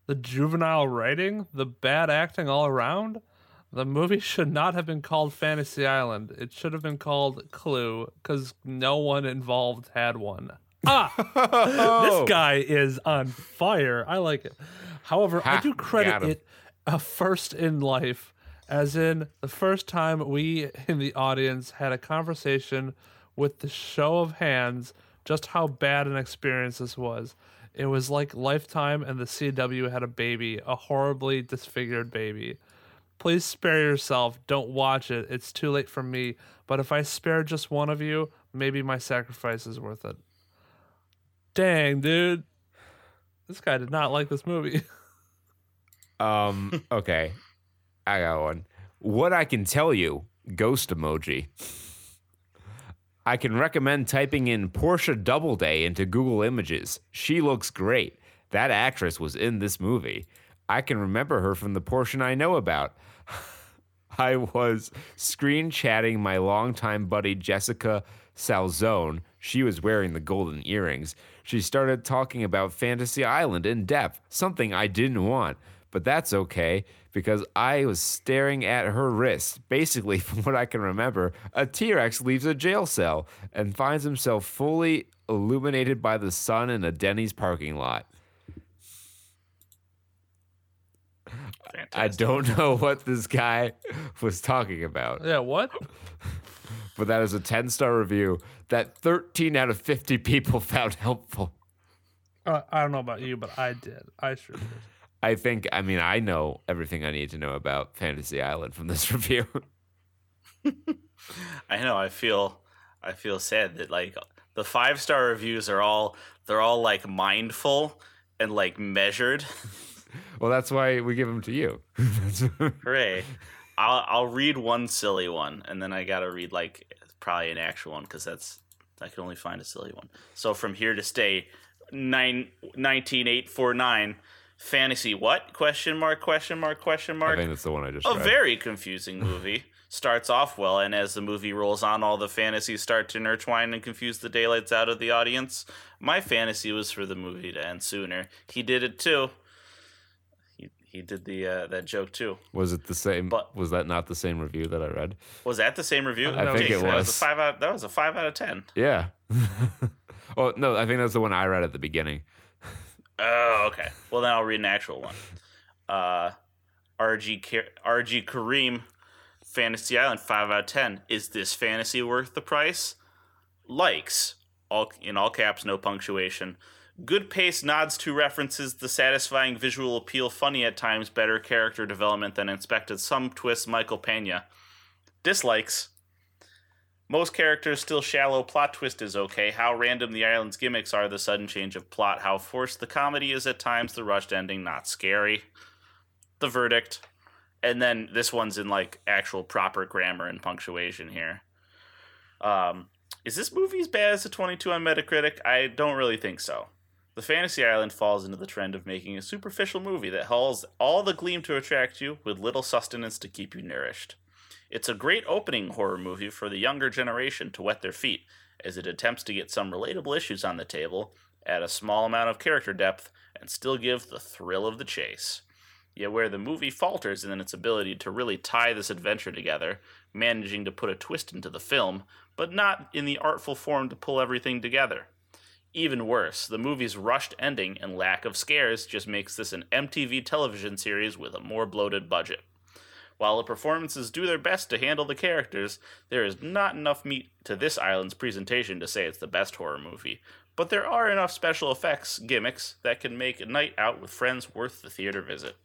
the juvenile writing, the bad acting all around. The movie should not have been called Fantasy Island. It should have been called Clue because no one involved had one. Ah, this guy is on fire. I like it. However, I do credit it a first in life, as in the first time we in the audience had a conversation with the show of hands just how bad an experience this was. It was like Lifetime and the CW had a baby, a horribly disfigured baby. Please spare yourself. Don't watch it. It's too late for me. But if I spare just one of you, maybe my sacrifice is worth it. Dang, dude. This guy did not like this movie. Um, okay. I got one. What I can tell you, ghost emoji. I can recommend typing in Portia Doubleday into Google Images. She looks great. That actress was in this movie. I can remember her from the portion I know about. I was screen chatting my longtime buddy Jessica Salzone. She was wearing the golden earrings. She started talking about Fantasy Island in depth, something I didn't want. But that's okay because I was staring at her wrist. Basically, from what I can remember, a T Rex leaves a jail cell and finds himself fully illuminated by the sun in a Denny's parking lot. I don't know what this guy was talking about, yeah, what? but that is a 10 star review that 13 out of 50 people found helpful. Uh, I don't know about you, but I did. I sure did. I think, I mean, I know everything I need to know about Fantasy Island from this review. I know. I feel. I feel sad that like the five star reviews are all they're all like mindful and like measured. well, that's why we give them to you. That's- Hooray! I'll I'll read one silly one, and then I gotta read like probably an actual one because that's I can only find a silly one. So from here to stay, nine nineteen eight four nine, fantasy what? Question mark? Question mark? Question mark I think that's the one I just a read. very confusing movie. Starts off well, and as the movie rolls on, all the fantasies start to intertwine and confuse the daylights out of the audience. My fantasy was for the movie to end sooner. He did it too. He, he did the uh, that joke too. was it the same? But- was that not the same review that I read? Was that the same review? I think Jake, it That was was. a five out. That was a five out of ten. Yeah. oh, no, I think that's the one I read at the beginning. Oh, okay. Well, then I'll read an actual one. Uh, RG RG Kareem, Fantasy Island, five out of ten. Is this fantasy worth the price? Likes. all in all caps, no punctuation. Good pace nods to references, the satisfying visual appeal, funny at times, better character development than expected, some twists, Michael Pena. Dislikes. Most characters still shallow, plot twist is okay. How random the island's gimmicks are, the sudden change of plot, how forced the comedy is at times, the rushed ending, not scary. The verdict. And then this one's in like actual proper grammar and punctuation here. Um, is this movie as bad as a 22 on Metacritic? I don't really think so. The Fantasy Island falls into the trend of making a superficial movie that hauls all the gleam to attract you with little sustenance to keep you nourished. It's a great opening horror movie for the younger generation to wet their feet, as it attempts to get some relatable issues on the table, add a small amount of character depth, and still give the thrill of the chase. Yet where the movie falters in its ability to really tie this adventure together, managing to put a twist into the film, but not in the artful form to pull everything together. Even worse, the movie's rushed ending and lack of scares just makes this an MTV television series with a more bloated budget. While the performances do their best to handle the characters, there is not enough meat to this island's presentation to say it's the best horror movie. But there are enough special effects gimmicks that can make a night out with friends worth the theater visit.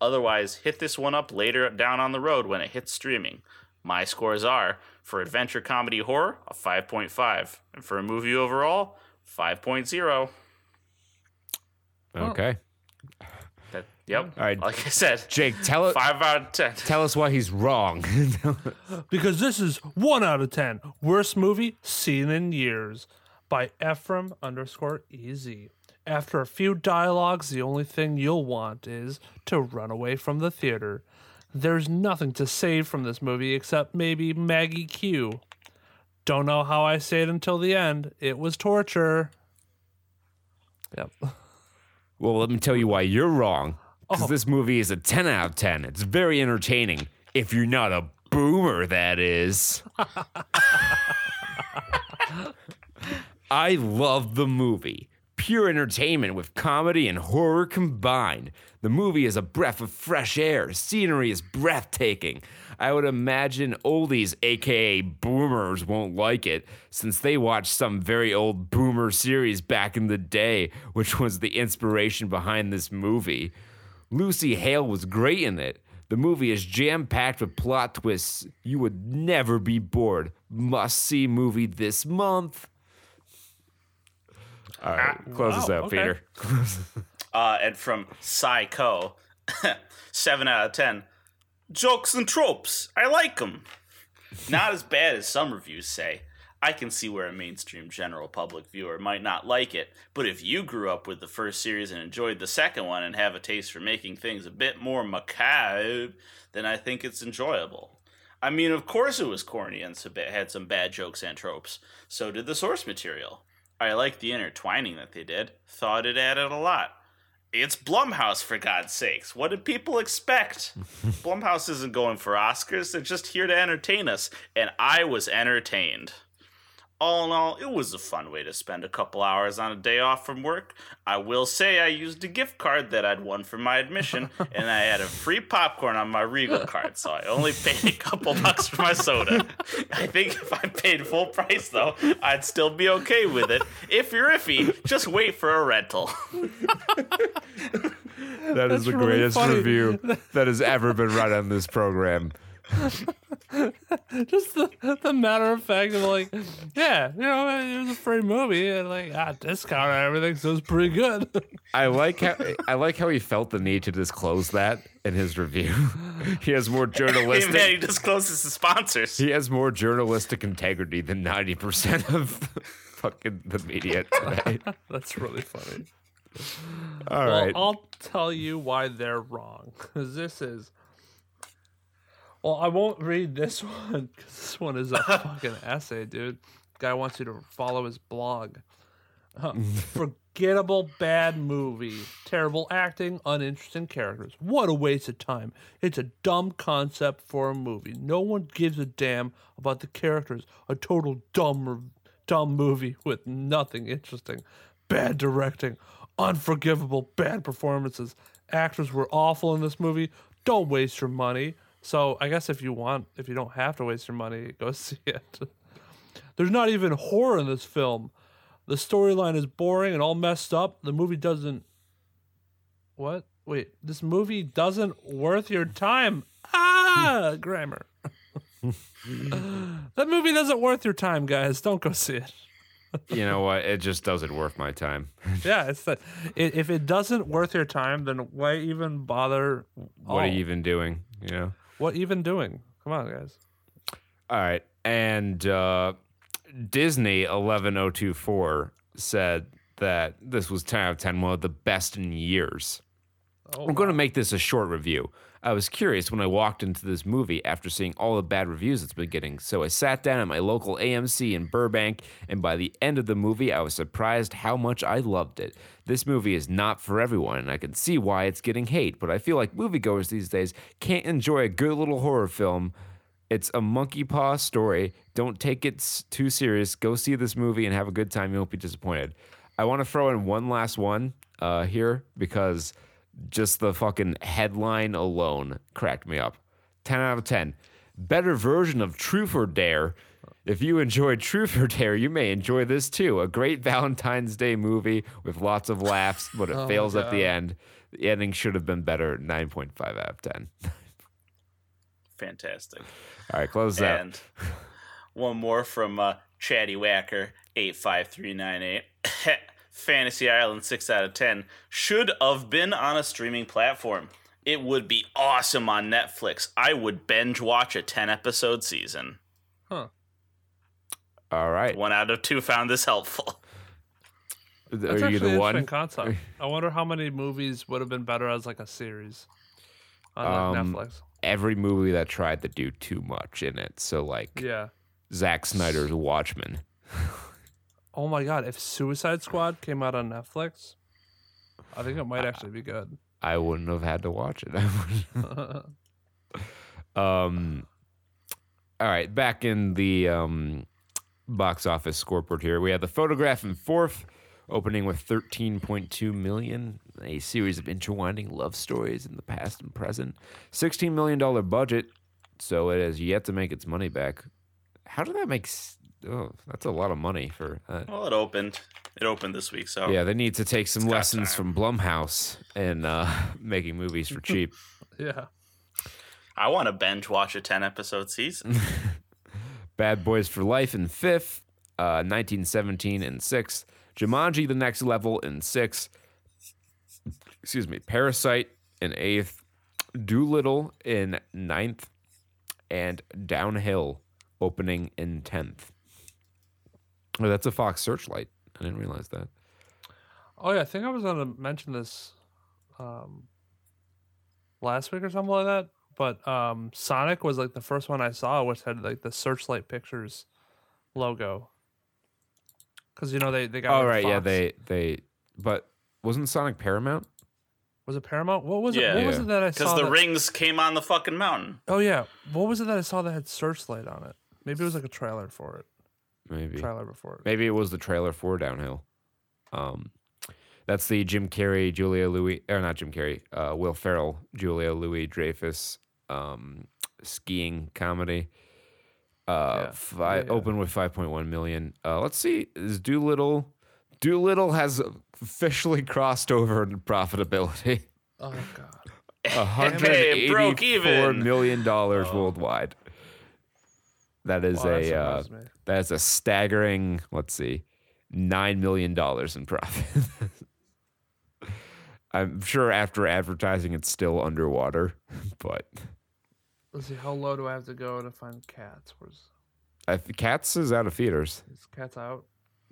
Otherwise, hit this one up later down on the road when it hits streaming. My scores are for adventure comedy horror, a 5.5, and for a movie overall, 5.0. Okay. That, yep. All right. Like I said, Jake, tell, five out of ten. tell us why he's wrong. Because this is one out of ten. Worst movie seen in years by Ephraim underscore easy. After a few dialogues, the only thing you'll want is to run away from the theater. There's nothing to save from this movie except maybe Maggie Q. Don't know how I say it until the end. It was torture. Yep. well, let me tell you why you're wrong. Because Oh. this movie is a 10 out of 10. It's very entertaining. If you're not a boomer, that is. I love the movie. Pure entertainment with comedy and horror combined. The movie is a breath of fresh air. Scenery is breathtaking. I would imagine oldies, aka boomers, won't like it since they watched some very old boomer series back in the day, which was the inspiration behind this movie. Lucy Hale was great in it. The movie is jam packed with plot twists. You would never be bored. Must see movie this month. All right, close this wow, out, okay. Peter. Uh, and from Psycho, seven out of ten. Jokes and tropes. I like them. Not as bad as some reviews say. I can see where a mainstream general public viewer might not like it, but if you grew up with the first series and enjoyed the second one and have a taste for making things a bit more macabre, then I think it's enjoyable. I mean, of course it was corny and had some bad jokes and tropes. So did the source material. I liked the intertwining that they did. Thought it added a lot. It's Blumhouse, for God's sakes. What did people expect? Blumhouse isn't going for Oscars. They're just here to entertain us. And I was entertained. All in all, it was a fun way to spend a couple hours on a day off from work. I will say I used a gift card that I'd won for my admission, and I had a free popcorn on my Regal card, so I only paid a couple bucks for my soda. I think if I paid full price, though, I'd still be okay with it. If you're iffy, just wait for a rental. That is the really greatest funny. review that has ever been run on this program. Just the, the matter of fact of like, yeah, you know, it was a free movie and like, ah, discount and everything, so it's pretty good. I like how I like how he felt the need to disclose that in his review. he has more Hey, man, journalistic he discloses the sponsors. he has more journalistic integrity than ninety percent of fucking the media today. That's really funny. All Well, right. I'll tell you why they're wrong. Because this is. Well, I won't read this one because this one is a fucking essay, dude. Guy wants you to follow his blog. Huh. Forgettable bad movie. Terrible acting, uninteresting characters. What a waste of time. It's a dumb concept for a movie. No one gives a damn about the characters. A total dumb, dumb movie with nothing interesting. Bad directing. Unforgivable bad performances. Actors were awful in this movie. Don't waste your money. So I guess if you want, if you don't have to waste your money, go see it. There's not even horror in this film. The storyline is boring and all messed up. The movie doesn't. What? Wait, this movie doesn't worth your time. Ah, grammar. that movie doesn't worth your time, guys. Don't go see it. You know what? It just doesn't worth my time. Yeah, it's that. i- If it doesn't worth your time, then why even bother? What are Oh, you even doing? You know? What even doing? Come on, guys. All right. And uh, Disney 11024 said that this was 10 out of 10, one of the best in years. Oh, I'm going to make this a short review. I was curious when I walked into this movie after seeing all the bad reviews it's been getting. So I sat down at my local AMC in Burbank, and by the end of the movie, I was surprised how much I loved it. This movie is not for everyone, and I can see why it's getting hate, but I feel like moviegoers these days can't enjoy a good little horror film. It's a monkey paw story. Don't take it too serious. Go see this movie and have a good time. You won't be disappointed. I want to throw in one last one uh, here because just the fucking headline alone cracked me up. 10 out of 10. Better version of Truth or Dare. If you enjoyed Truth or Dare, you may enjoy this too. A great Valentine's Day movie with lots of laughs, but it fails at the end. The ending should have been better. 9.5 out of 10. Fantastic. All right, close that. And one more from uh, Chatty Whacker eight five three nine eight. Fantasy Island six out of ten should have been on a streaming platform. It would be awesome on Netflix. I would binge watch a ten episode season. Huh. All right. One out of two found this helpful. Are you the one? concept. I wonder how many movies would have been better as like a series on Um, Netflix. Every movie that tried to do too much in it. So, like Yeah. Zack Snyder's Watchmen. Oh my god, if Suicide Squad came out on Netflix, I think it might actually be good. I wouldn't have had to watch it. I Um, all right, back in the um, box office scoreboard here, we have the photograph in fourth, opening with 13.2 million. A series of intertwining love stories in the past and present. 16 million dollar budget, so it has yet to make its money back. How did that make? s- Oh, that's a lot of money for. Uh, Well, it opened. It opened this week, so yeah, they need to take some lessons time. from Blumhouse and uh, making movies for cheap. yeah. I want to binge watch a ten episode season. Bad Boys for Life in fifth, uh, 1917 in sixth, Jumanji: The Next Level in sixth, excuse me, Parasite in eighth, Dolittle in ninth, and Downhill opening in tenth. Oh, that's a Fox Searchlight. I didn't realize that. Oh yeah, I think I was gonna mention this um last week or something like that. But um Sonic was like the first one I saw which had like the Searchlight Pictures logo. Cause you know they, they got Oh like, right, yeah, they they, but wasn't Sonic Paramount? was it Paramount? What was Yeah. it? What was it that I saw? Because the that- rings came on the fucking mountain. Oh yeah, what was it that I saw that had Searchlight on it? Maybe it was like a trailer for it. Maybe. Trailer before it. Maybe it was the trailer for Downhill. Um, that's the Jim Carrey, Julia Louis, or not Jim Carrey, uh, Will Ferrell, Julia Louis Dreyfus um, skiing comedy. Uh, Yeah. fi- Yeah, yeah. Open with 5.1 million. Uh, let's see. Is Dolittle? Dolittle has officially crossed over in profitability. Oh god. Hey, broke $184 even. million dollars worldwide. That is Wow, a uh, that's a staggering, let's see, nine million dollars in profit. I'm sure after advertising, it's still underwater, but Let's see, how low do I have to go to find cats? Where's I th- Cats is out of theaters. is cats out?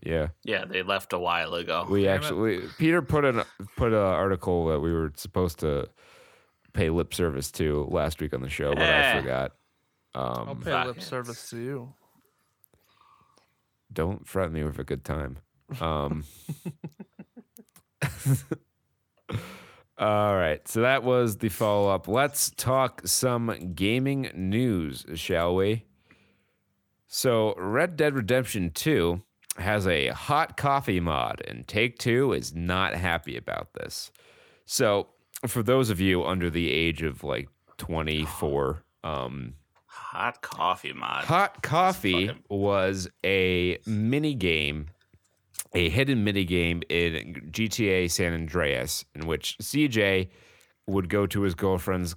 Yeah, Yeah, they left a while ago. we damn it. actually Peter put an put an article that we were supposed to pay lip service to last week on the show, but I Eh. Forgot. I'll Um, pay lip service to you. don't threaten me with a good time. Um, all right, so that was the follow up. Let's talk some gaming news, shall we? So, Red Dead Redemption 2 has a hot coffee mod, and Take Two is not happy about this. So, for those of you under the age of like 24, um, Hot coffee mod. Hot Coffee fucking- was a mini game a hidden mini game in GTA San Andreas in which CJ would go to his girlfriend's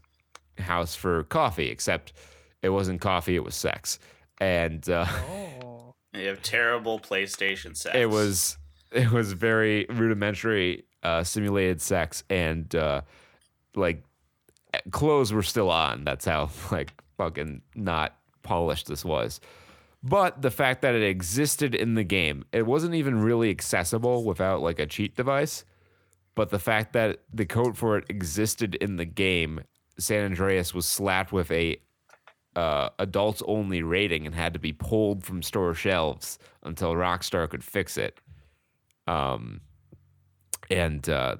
house for coffee, except it wasn't coffee, it was sex. And uh, Oh. You have terrible PlayStation sex. it was it was very rudimentary uh, simulated sex and uh, like clothes were still on. That's how like fucking not polished this was. But the fact that it existed in the game, it wasn't even really accessible without like a cheat device. But the fact that the code for it existed in the game, San Andreas was slapped with a uh, adults only rating and had to be pulled from store shelves until Rockstar could fix it. Um, and uh,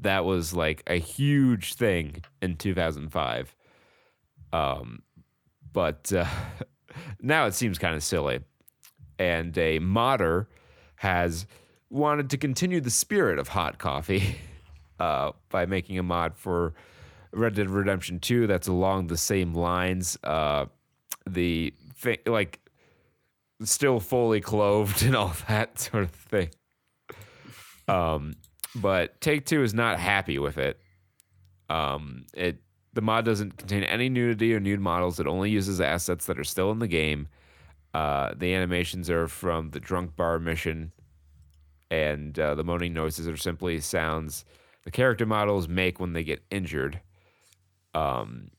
that was like a huge thing in 2005. Um, but uh, now it seems kind of silly. And a modder has wanted to continue the spirit of hot coffee uh, by making a mod for Red Dead Redemption 2 that's along the same lines. Uh, the thing, like, still fully clothed and all that sort of thing. Um, but Take Two is not happy with it. Um, it the mod doesn't contain any nudity or nude models. It only uses assets that are still in the game. Uh, the animations are from the drunk bar mission, and uh, the moaning noises are simply sounds the character models make when they get injured. Um,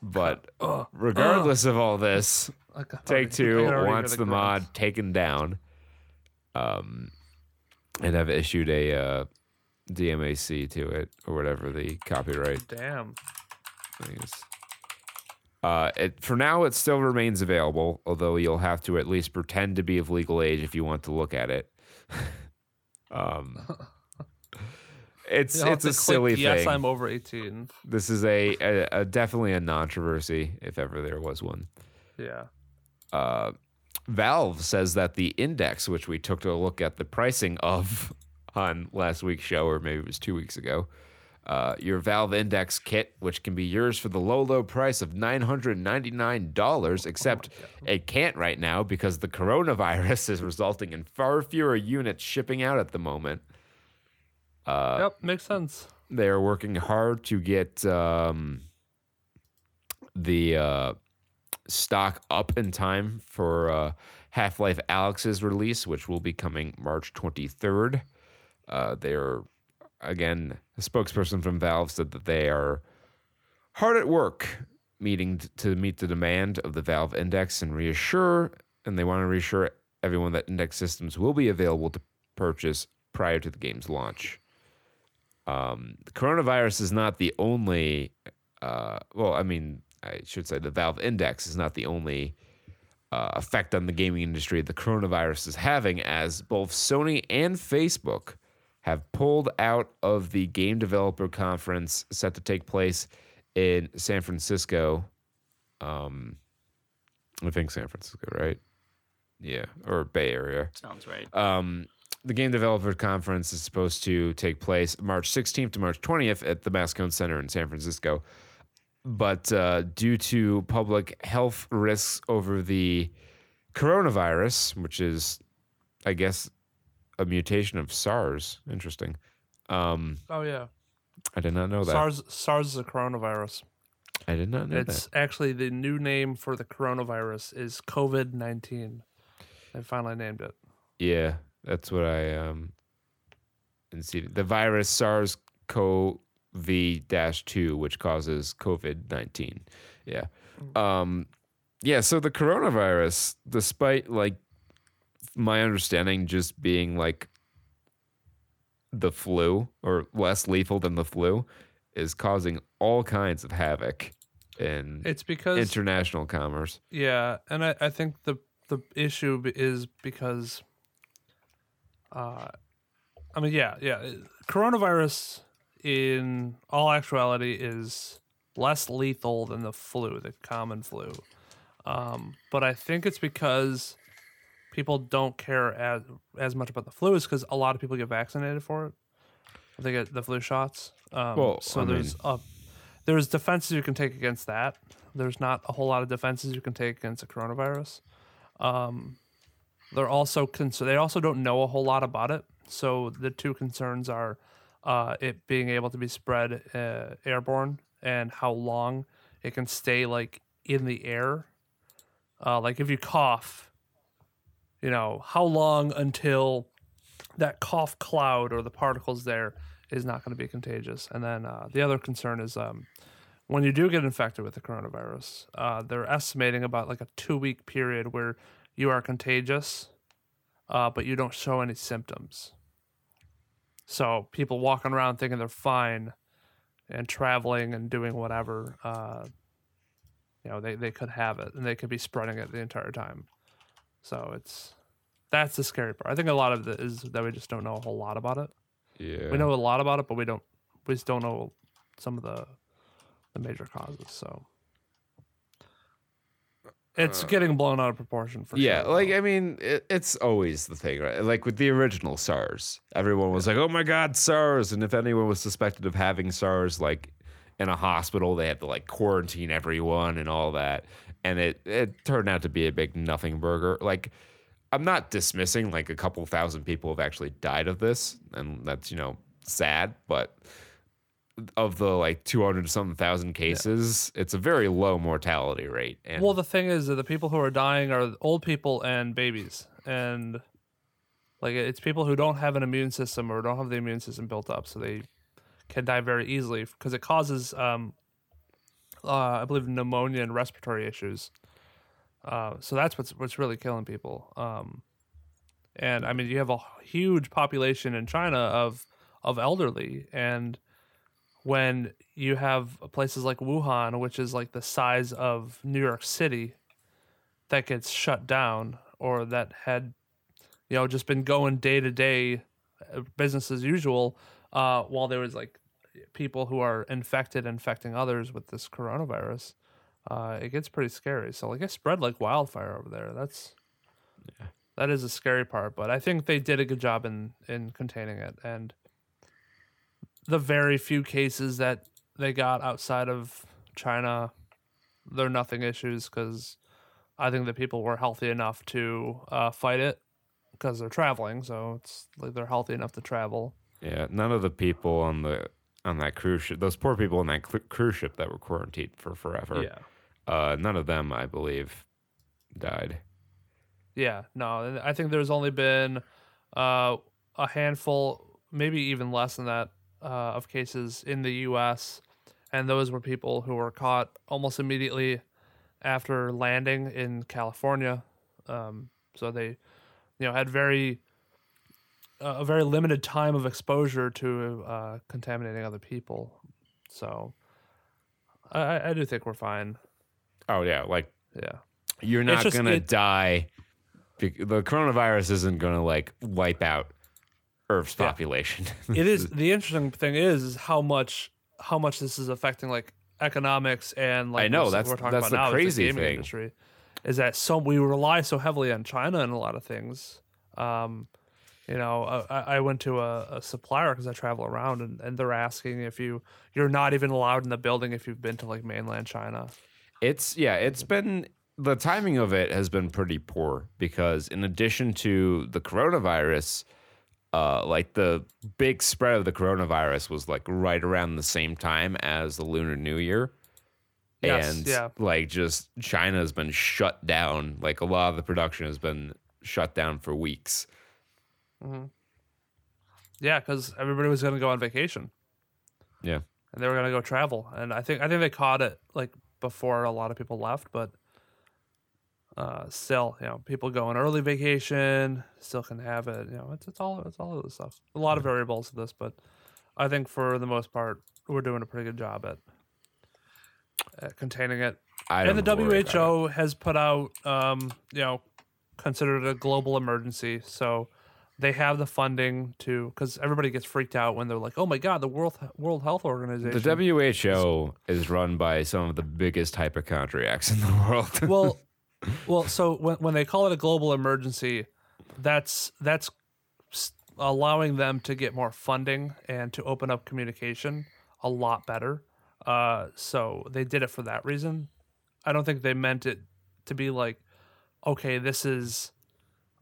but regardless of all this, Take Two wants the mod taken down, um, and have issued a uh, DMAC to it or whatever the copyright Damn. Thing is. Uh, it for now it still remains available, although you'll have to at least pretend to be of legal age if you want to look at it. um, it's it's to a click, silly Yes, thing. I'm over 18. This is a, a, a definitely a controversy if ever there was one. Yeah. uh, Valve says that the index, which we took a look at the pricing of on last week's show, or maybe it was two weeks ago, uh, your Valve Index kit, which can be yours for the low, low price of $999, except it can't right now because the coronavirus is resulting in far fewer units shipping out at the moment. Uh, yep, makes sense. they're working hard to get um, the uh, stock up in time for uh, Half Life Alyx's release, which will be coming March 23rd. Uh, they're, again, a spokesperson from Valve said that they are hard at work meeting to meet the demand of the Valve Index and reassure, and they want to reassure everyone that Index systems will be available to purchase prior to the game's launch um, the coronavirus is not the only. Uh, well, I mean, I should say the Valve Index is not the only uh, effect on the gaming industry the coronavirus is having, as both Sony and Facebook have pulled out of the game developer conference set to take place in San Francisco. Um, I think San Francisco, right? Yeah, or Bay Area. Sounds right. Um, the Game Developer Conference is supposed to take place March 16th to March 20th at the Moscone Center in San Francisco. But uh, due to public health risks over the coronavirus, which is, I guess, a mutation of SARS. Interesting. Um, Oh yeah. I did not know that. SARS SARS is a coronavirus. I did not know that. It's actually the new name for the coronavirus is COVID nineteen. They finally named it. Yeah, that's what I um. And see the virus SARS-CoV-2, which causes COVID nineteen. Yeah, um, yeah. So the coronavirus, despite like my understanding, just being like the flu or less lethal than the flu, is causing all kinds of havoc in It's because international commerce. Yeah, and I, I think the the issue is because, uh, I mean, yeah, yeah, coronavirus in all actuality is less lethal than the flu, the common flu. Um, but I think it's because people don't care as as much about the flu is because a lot of people get vaccinated for it. They get the flu shots. Um, Well, so I there's a there's defenses you can take against that. There's not a whole lot of defenses you can take against the coronavirus. Um, They're also cons- they also don't know a whole lot about it. So the two concerns are uh, it being able to be spread uh, airborne and how long it can stay like in the air. Uh, like if you cough, you know how long until that cough cloud or the particles there is not going to be contagious. And then uh, the other concern is um, when you do get infected with the coronavirus, uh, they're estimating about like a two week period where you are contagious, uh, but you don't show any symptoms. So people walking around thinking they're fine and traveling and doing whatever, uh, you know, they, they could have it and they could be spreading it the entire time. So it's that's the scary part. I think a lot of it is that we just don't know a whole lot about it. Yeah. We know a lot about it, but we don't we just don't know some of the the major causes. So it's getting blown out of proportion for Uh, Yeah, sure. like. I mean, it, it's always the thing, right? Like with the original SARS, everyone was like, "Oh my God, SARS!" And if anyone was suspected of having SARS, like in a hospital, they had to like quarantine everyone and all that, and it it turned out to be a big nothing burger. Like, I'm not dismissing like a couple thousand people have actually died of this, and that's you know sad, but of the like 200 something thousand cases, it's a very low mortality rate. And well, the thing is that the people who are dying are old people and babies, and like it's people who don't have an immune system or don't have the immune system built up, so they can die very easily because it causes, um, uh, I believe, pneumonia and respiratory issues. Uh, so that's what's what's really killing people. Um, and I mean, you have a huge population in China of of elderly, and when you have places like Wuhan, which is like the size of New York City, that gets shut down or that had, you know, just been going day to day, uh, business as usual, uh, while there was like people who are infected infecting others with this coronavirus, uh, it gets pretty scary. So like it spread like wildfire over there. That's that is a scary part, but I think they did a good job in in containing it and the very few cases that they got outside of China, they're nothing issues because I think that people were healthy enough to uh, fight it because they're traveling. So it's like they're healthy enough to travel. Yeah, none of the people on the on that cruise ship, those poor people on that cruise ship that were quarantined for forever. Yeah. Uh, none of them, I believe, died. Yeah. No, I think there's only been uh, a handful, maybe even less than that, uh, of cases in the U.S. And those were people who were caught almost immediately after landing in California. Um, so they, you know, had very a very limited time of exposure to uh, contaminating other people. So I- I, do think we're fine. Oh yeah, like Yeah. you're not just- gonna it- die. The coronavirus isn't gonna like wipe out Earth's Yeah. population. it is the interesting thing is, is how much how much this is affecting like economics and like I know, that's- we're talking that's about the now, crazy gaming thing. industry is that so we rely so heavily on China in a lot of things. Um, you know, I, I went to a, a supplier because I travel around, and, and they're asking if you you're not even allowed in the building if you've been to like mainland China. It's yeah, it's been the timing of it has been pretty poor because in addition to the coronavirus, uh, like the big spread of the coronavirus was like right around the same time as the Lunar New Year. Yes, and yeah. like just China's been shut down. Like a lot of the production has been shut down for weeks. Yeah, because everybody was going to go on vacation. Yeah. and they were gonna go travel. And I think I think they caught it like before a lot of people left, but uh, still, you know, people go on early vacation still can have it. You know, it's it's all it's all of this stuff. A lot of variables to this, but I think for the most part, we're doing a pretty good job at, at containing it. I And the don't worry about it. WHO has put out, um, you know, considered a global emergency. So they have the funding to, because everybody gets freaked out when they're like, "Oh my God, the World World Health Organization." The WHO is run by some of the biggest hypochondriacs in the world. well, well, so when when they call it a global emergency, that's that's allowing them to get more funding and to open up communication a lot better. Uh, so they did it for that reason. I don't think they meant it to be like, okay, this is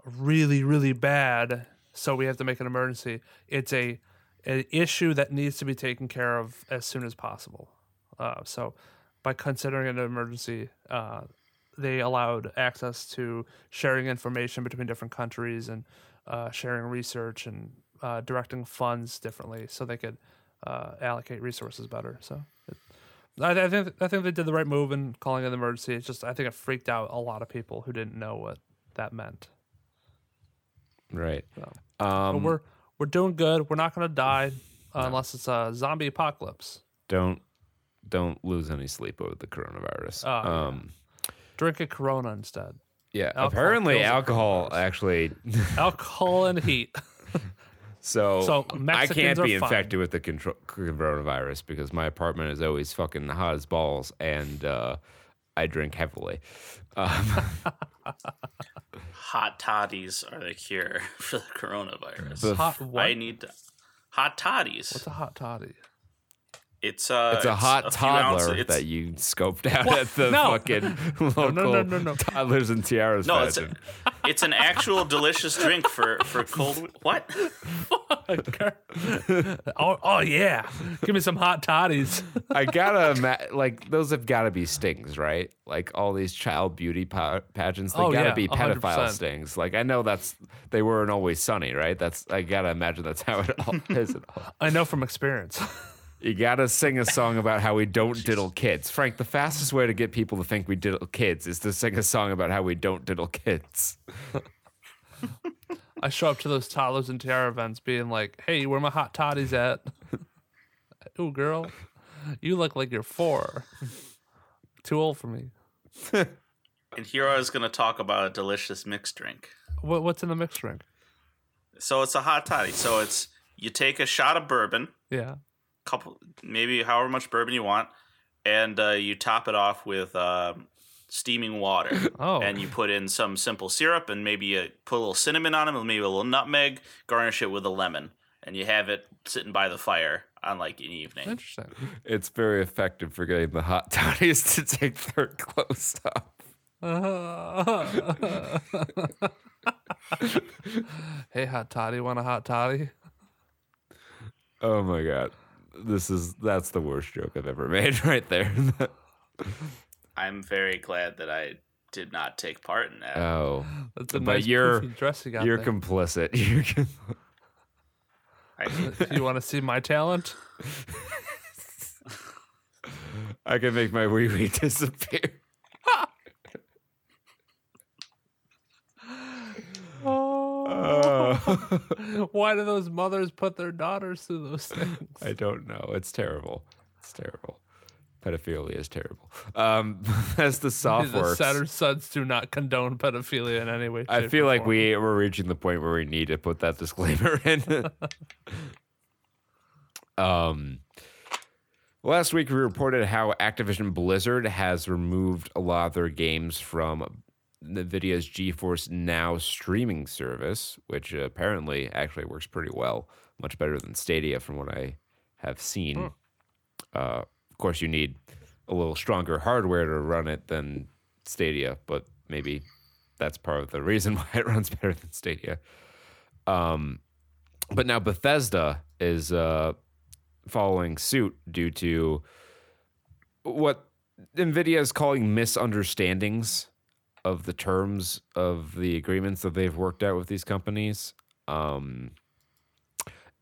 really really bad, so we have to make an emergency. It's a an issue that needs to be taken care of as soon as possible. Uh, so by considering an emergency, uh, they allowed access to sharing information between different countries and uh, sharing research and uh, directing funds differently, so they could uh, allocate resources better. So. It, I, I think I think they did the right move in calling it an emergency. It's just I think it freaked out a lot of people who didn't know what that meant. Right. So, Um, we're we're doing good. We're not gonna die uh, unless it's a zombie apocalypse. don't don't lose any sleep over the coronavirus. Oh, yeah. um, Drink a Corona instead. yeah. Alcohol apparently, alcohol actually. Alcohol and heat. So, So I can't be are fine. infected with the contro- coronavirus because my apartment is always fucking hot as balls, and uh, I drink heavily. Um, Hot toddies are the cure for the coronavirus. The- hot what? I need to, hot toddies. What's a hot toddy? It's uh, it's a hot few toddler ounces- it's- that you scoped out What? at the No. fucking local no, no, no, no. toddlers and tiaras No, it's pageant. it's an actual delicious drink for for cold. What? oh, oh yeah. Give me some hot toddies. I gotta ima- like those have gotta be stings, right? Like all these child beauty pa- pageants, they Oh, gotta yeah, be pedophile 100%. stings. Like I know that's they weren't always sunny, right? That's I gotta imagine that's how it all is. At all. I know from experience. You gotta sing a song about how we don't diddle kids, Frank. The fastest way to get people to think we diddle kids is to sing a song about how we don't diddle kids. I show up to those toddlers and tiara events being like, hey, where my hot toddies at? Ooh, girl, you look like you're four. Too old for me. And here I was going to talk about a delicious mixed drink. What, what's in the mixed drink? So it's a hot toddy. So it's you take a shot of bourbon, Yeah. Couple maybe however much bourbon you want, and uh, you top it off with um steaming water. Oh. And you put in some simple syrup and maybe you put a little cinnamon on it, and maybe a little nutmeg. Garnish it with a lemon, and you have it sitting by the fire on like an evening. Interesting. It's very effective for getting the hot toddies to take their clothes off. hey, hot toddy, want a hot toddy? Oh my god. This is that's the worst joke I've ever made right there. I'm very glad that I did not take part in that. oh. That's a But nice you're- poofy dress you got You're there. complicit. You're com- I, you want to see my talent? I can make my wee wee disappear. Why do those mothers put their daughters through those things? I don't know. It's terrible. It's terrible. Pedophilia is terrible. Um, as the soft the Sons do not condone pedophilia in any way. I feel like we we're reaching the point where we need to put that disclaimer in. um, last week we reported how Activision Blizzard has removed a lot of their games from NVIDIA's GeForce Now streaming service, which apparently actually works pretty well, much better than Stadia from what I have seen. Uh, of course, you need a little stronger hardware to run it than Stadia, but maybe that's part of the reason why it runs better than Stadia. Um, but now Bethesda is uh, following suit due to what NVIDIA is calling misunderstandings of the terms of the agreements that they've worked out with these companies. Um,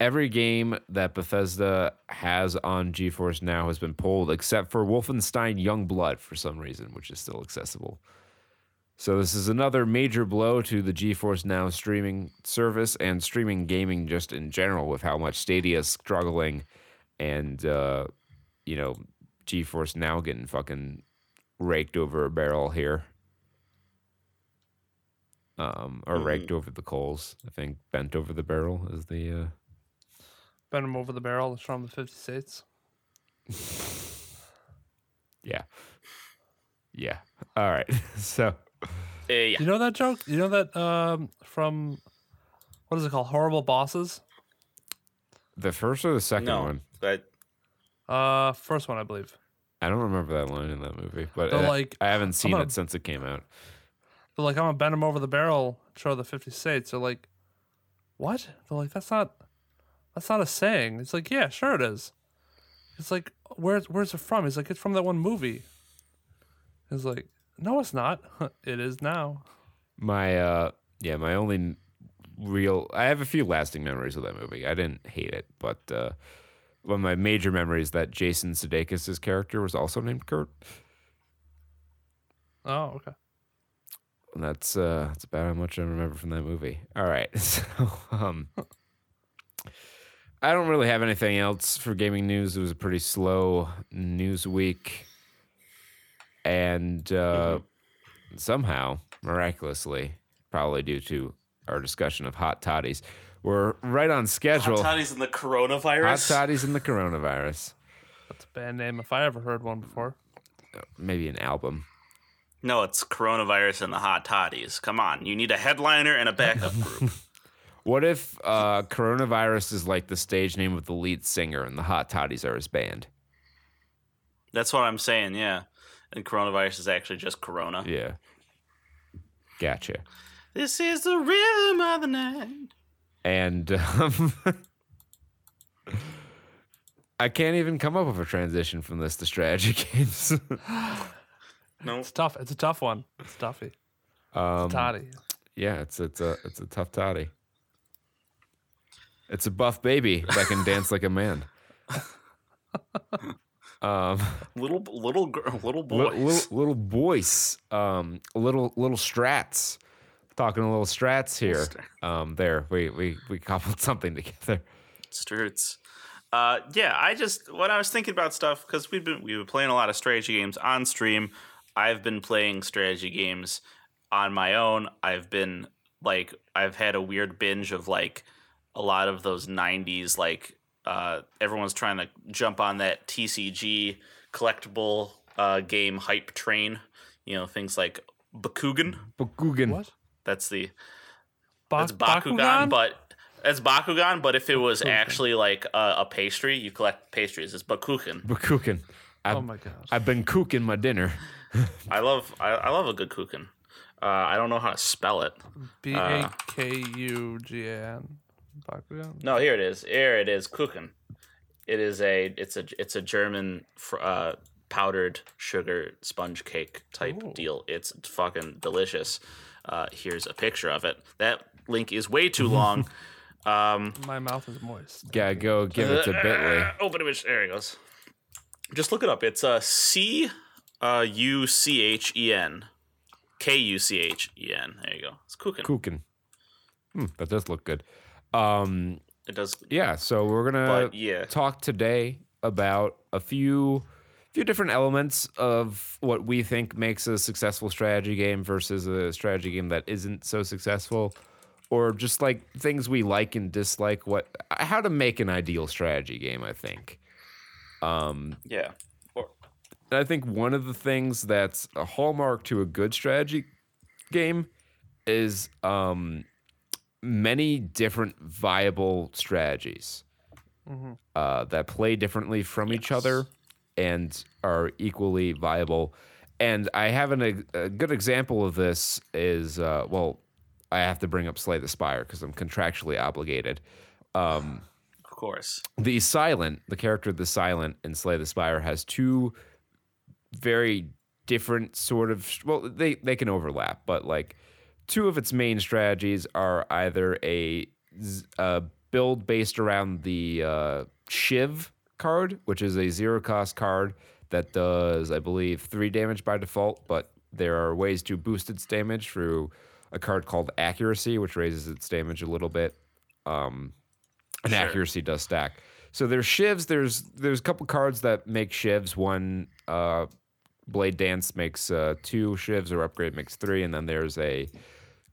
every game that Bethesda has on GeForce Now has been pulled except for Wolfenstein Youngblood for some reason, which is still accessible. So this is another major blow to the GeForce Now streaming service and streaming gaming just in general with how much Stadia is struggling and uh, you know, GeForce Now getting fucking raked over a barrel here. Um, or raked over the coals. I think bent over the barrel is the uh bend them over the barrel. It's from the 50 states. Yeah. Yeah. All right. So Uh, yeah. You know that joke? You know that um, from what is it called? Horrible Bosses. the first or the second No, one? that Uh, first one, I believe. I don't remember that line in that movie, but They're I, like, I haven't seen gonna- it since it came out. They're like, I'm gonna bend him over the barrel, show the 50 states. They're like, what? They're like, that's not, that's not a saying. It's like, yeah, sure it is. It's like, where's where's it from? He's like, it's from that one movie. He's like, no, it's not. it is now. My uh yeah, my only real I have a few lasting memories of that movie. I didn't hate it, but uh one of my major memories that Jason Sudeikis' character was also named Kurt. Oh, okay. And that's uh that's about how much I remember from that movie. All right. So um I don't really have anything else for gaming news. It was a pretty slow news week. And uh somehow, miraculously, probably due to our discussion of hot toddies, we're right on schedule. Hot toddies and the coronavirus. Hot toddies and the coronavirus. That's a band name if I ever heard one before. Maybe an album. No, it's coronavirus and the hot toddies. Come on, you need a headliner and a backup group. What if uh, coronavirus is like the stage name of the lead singer and the hot toddies are his band? That's what I'm saying. Yeah, and coronavirus is actually just corona. Yeah. Gotcha. This is the rhythm of the night. And um, I can't even come up with a transition from this to strategy games. No, It's tough. It's a tough one. It's toughy. um, Toddy. yeah, it's it's a it's a tough toddy. It's a buff baby that can dance like a man. Um, little little gr- little little, boys. little little boys, um, little little strats. Talking a little strats here. Um, there we we we cobbled something together. Sturts. Uh, yeah, I just when I was thinking about stuff because we've been we've been playing a lot of strategy games on stream. I've been playing strategy games on my own. I've been like I've had a weird binge of like a lot of those '90s like uh, everyone's trying to jump on that TCG collectible uh, game hype train. You know things like Bakugan. Bakugan. What? That's the Ba- that's Bakugan, but it's Bakugan. But if it was actually like a, a pastry, you collect pastries. It's Bakugan. Bakugan. I've, oh my god. I've been cooking my dinner. I love I, I love a good kuchen. Uh, I don't know how to spell it. B A K U G A N. No, here it is. Here it is. Kuchen. It is a it's a it's a German fr- uh, powdered sugar sponge cake type Ooh. deal. It's fucking delicious. Uh, here's a picture of it. That link is way too long. um, My mouth is moist. Gotta go give it to Bitly. Uh, open image. There it goes. Just look it up. It's uh, C uh, U C H E N. K U C H E N. There you go. It's cooking. Cooking. Hmm, that does look good. Um, It does. yeah, so we're gonna But yeah. talk today about a few few different elements of what we think makes a successful strategy game versus a strategy game that isn't so successful or just like things we like and dislike what how to make an ideal strategy game i think um Yeah. And i think one of the things that's a hallmark to a good strategy game is um many different viable strategies uh, that play differently from each other and are equally viable. And I have an, a good example of this is uh, well, I have to bring up Slay the Spire because I'm contractually obligated. Um, of course. the Silent, the character the Silent in Slay the Spire, has two very different sort of well, they they can overlap, but like two of its main strategies are either a build based around the uh, Shiv card, which is a zero cost card that does, I believe, three damage by default, but there are ways to boost its damage through a card called Accuracy, which raises its damage a little bit. Um, and Sure. accuracy does stack. So there's shivs. There's there's a couple cards that make shivs. One uh, blade dance makes uh, two shivs, or upgrade makes three, and then there's a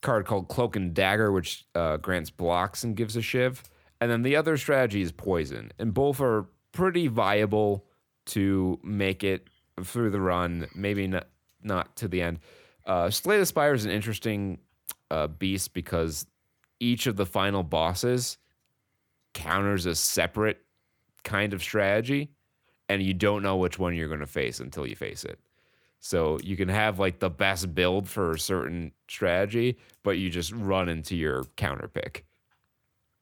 card called cloak and dagger, which uh, grants blocks and gives a shiv. And then the other strategy is poison, and both are pretty viable to make it through the run. Maybe not not to the end. Uh, Slay the Spire is an interesting uh, beast because each of the final bosses counters a separate kind of strategy and you don't know which one you're going to face until you face it. So you can have like the best build for a certain strategy, but you just run into your counter pick.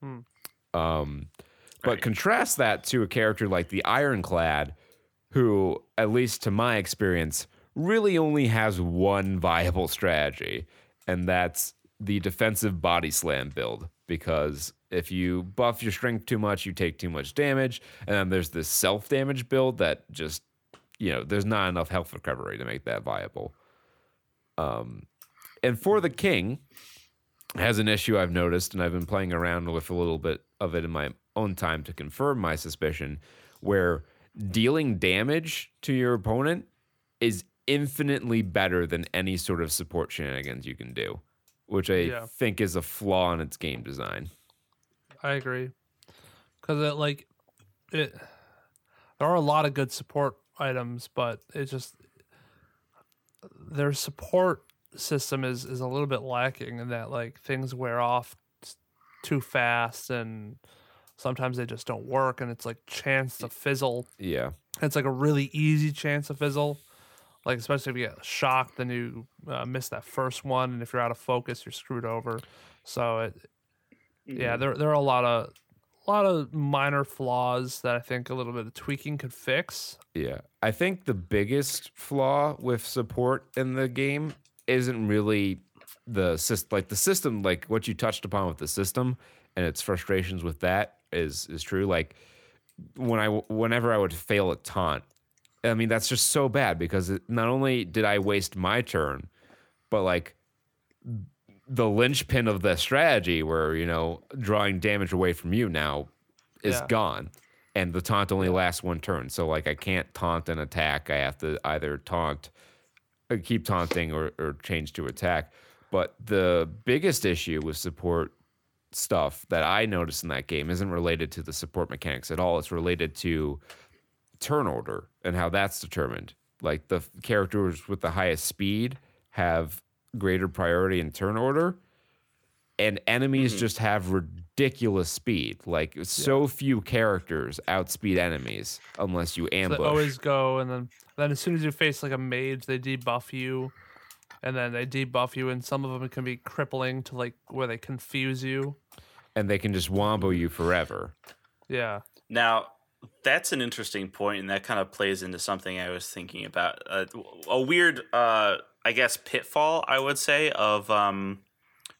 Hmm. Um, but Right. contrast that to a character like the Ironclad, who, at least to my experience, really only has one viable strategy, and that's the defensive body slam build. Because if you buff your strength too much, you take too much damage. And then there's this self damage build that just, you know, there's not enough health recovery to make that viable. Um, and for the king, has an issue I've noticed, and I've been playing around with a little bit of it in my own time to confirm my suspicion, where dealing damage to your opponent is infinitely better than any sort of support shenanigans you can do, which I Yeah. think is a flaw in its game design. I agree. Because it like it, there are a lot of good support items, but it just their support system is is a little bit lacking in that like things wear off too fast and sometimes they just don't work and it's like chance to fizzle Yeah. it's like a really easy chance to fizzle like especially if you get shocked then you uh, miss that first one and if you're out of focus you're screwed over. So it yeah there, there are a lot of a lot of minor flaws that i think a little bit of tweaking could fix. Yeah. I think the biggest flaw with support in the game isn't really the system like the system like what you touched upon with the system and its frustrations with that is is true. Like when I whenever I would fail a taunt I mean that's just so bad because it, not only did I waste my turn but like the linchpin of the strategy where you know drawing damage away from you now is Yeah. gone and the taunt only lasts one turn. So like i can't taunt and attack. I have to either taunt uh, keep taunting or, or change to attack. But the biggest issue with support stuff that i noticed in that game isn't related to the support mechanics at all. It's related to turn order and how that's determined. Like the characters with the highest speed have greater priority in turn order, and enemies mm-hmm. just have ridiculous speed. Like so few characters outspeed enemies unless you So ambush. they always go and then then as soon as you face like a mage they debuff you and then they debuff you and some of them can be crippling to like where they confuse you and they can just wombo you forever. yeah Now, that's an interesting point, and that kind of plays into something I was thinking about. Uh, a weird, uh, I guess, pitfall I would say of um,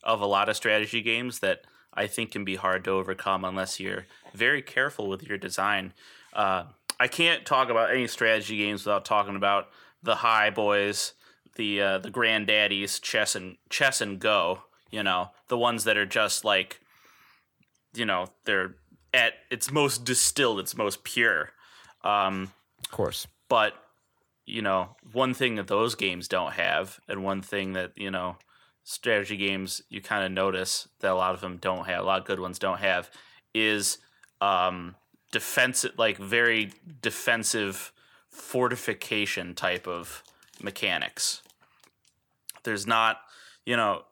of a lot of strategy games that I think can be hard to overcome unless you're very careful with your design. Uh, I can't talk about any strategy games without talking about the high boys, the uh, the granddaddies, chess and chess and go. You know, the ones that are just like you know they're at its most distilled its most pure um Of course. but you know one thing that those games don't have and one thing that you know strategy games you kind of notice that a lot of them don't have a lot of good ones don't have is um defensive like very defensive fortification type of mechanics there's not you know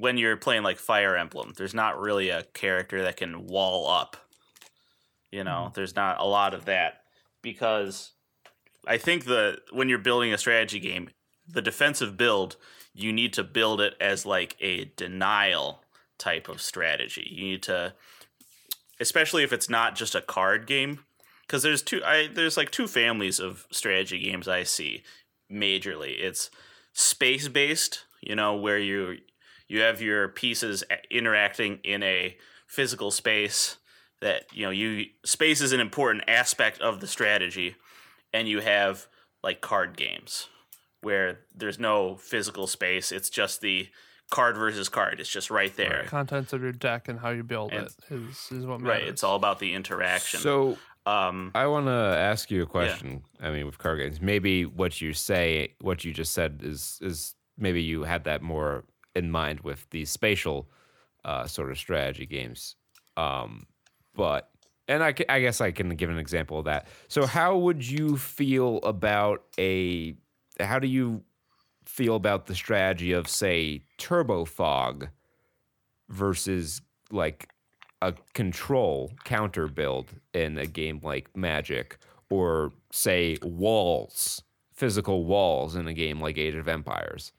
when you're playing like Fire Emblem, there's not really a character that can wall up. You know, mm-hmm. there's not a lot of that because I think the when you're building a strategy game, the defensive build, you need to build it as like a denial type of strategy. You need to especially if it's not just a card game because there's two I there's like two families of strategy games I see majorly. It's space based, you know, where you you have your pieces interacting in a physical space that you know you space is an important aspect of the strategy and you have like card games where there's no physical space. It's just the card versus card. It's just right there. The contents of your deck and how you build And- it is is what right. It's all about the interaction. So um I want to ask you a question. I mean, with card games, maybe what you say, what you just said, is is maybe you had that more in mind with these spatial uh, sort of strategy games. Um, but and I, I guess I can give an example of that. So, how would you feel about a? How do you feel about the strategy of say Turbo Fog versus like a control counter build in a game like Magic, or say walls physical walls in a game like Age of Empires.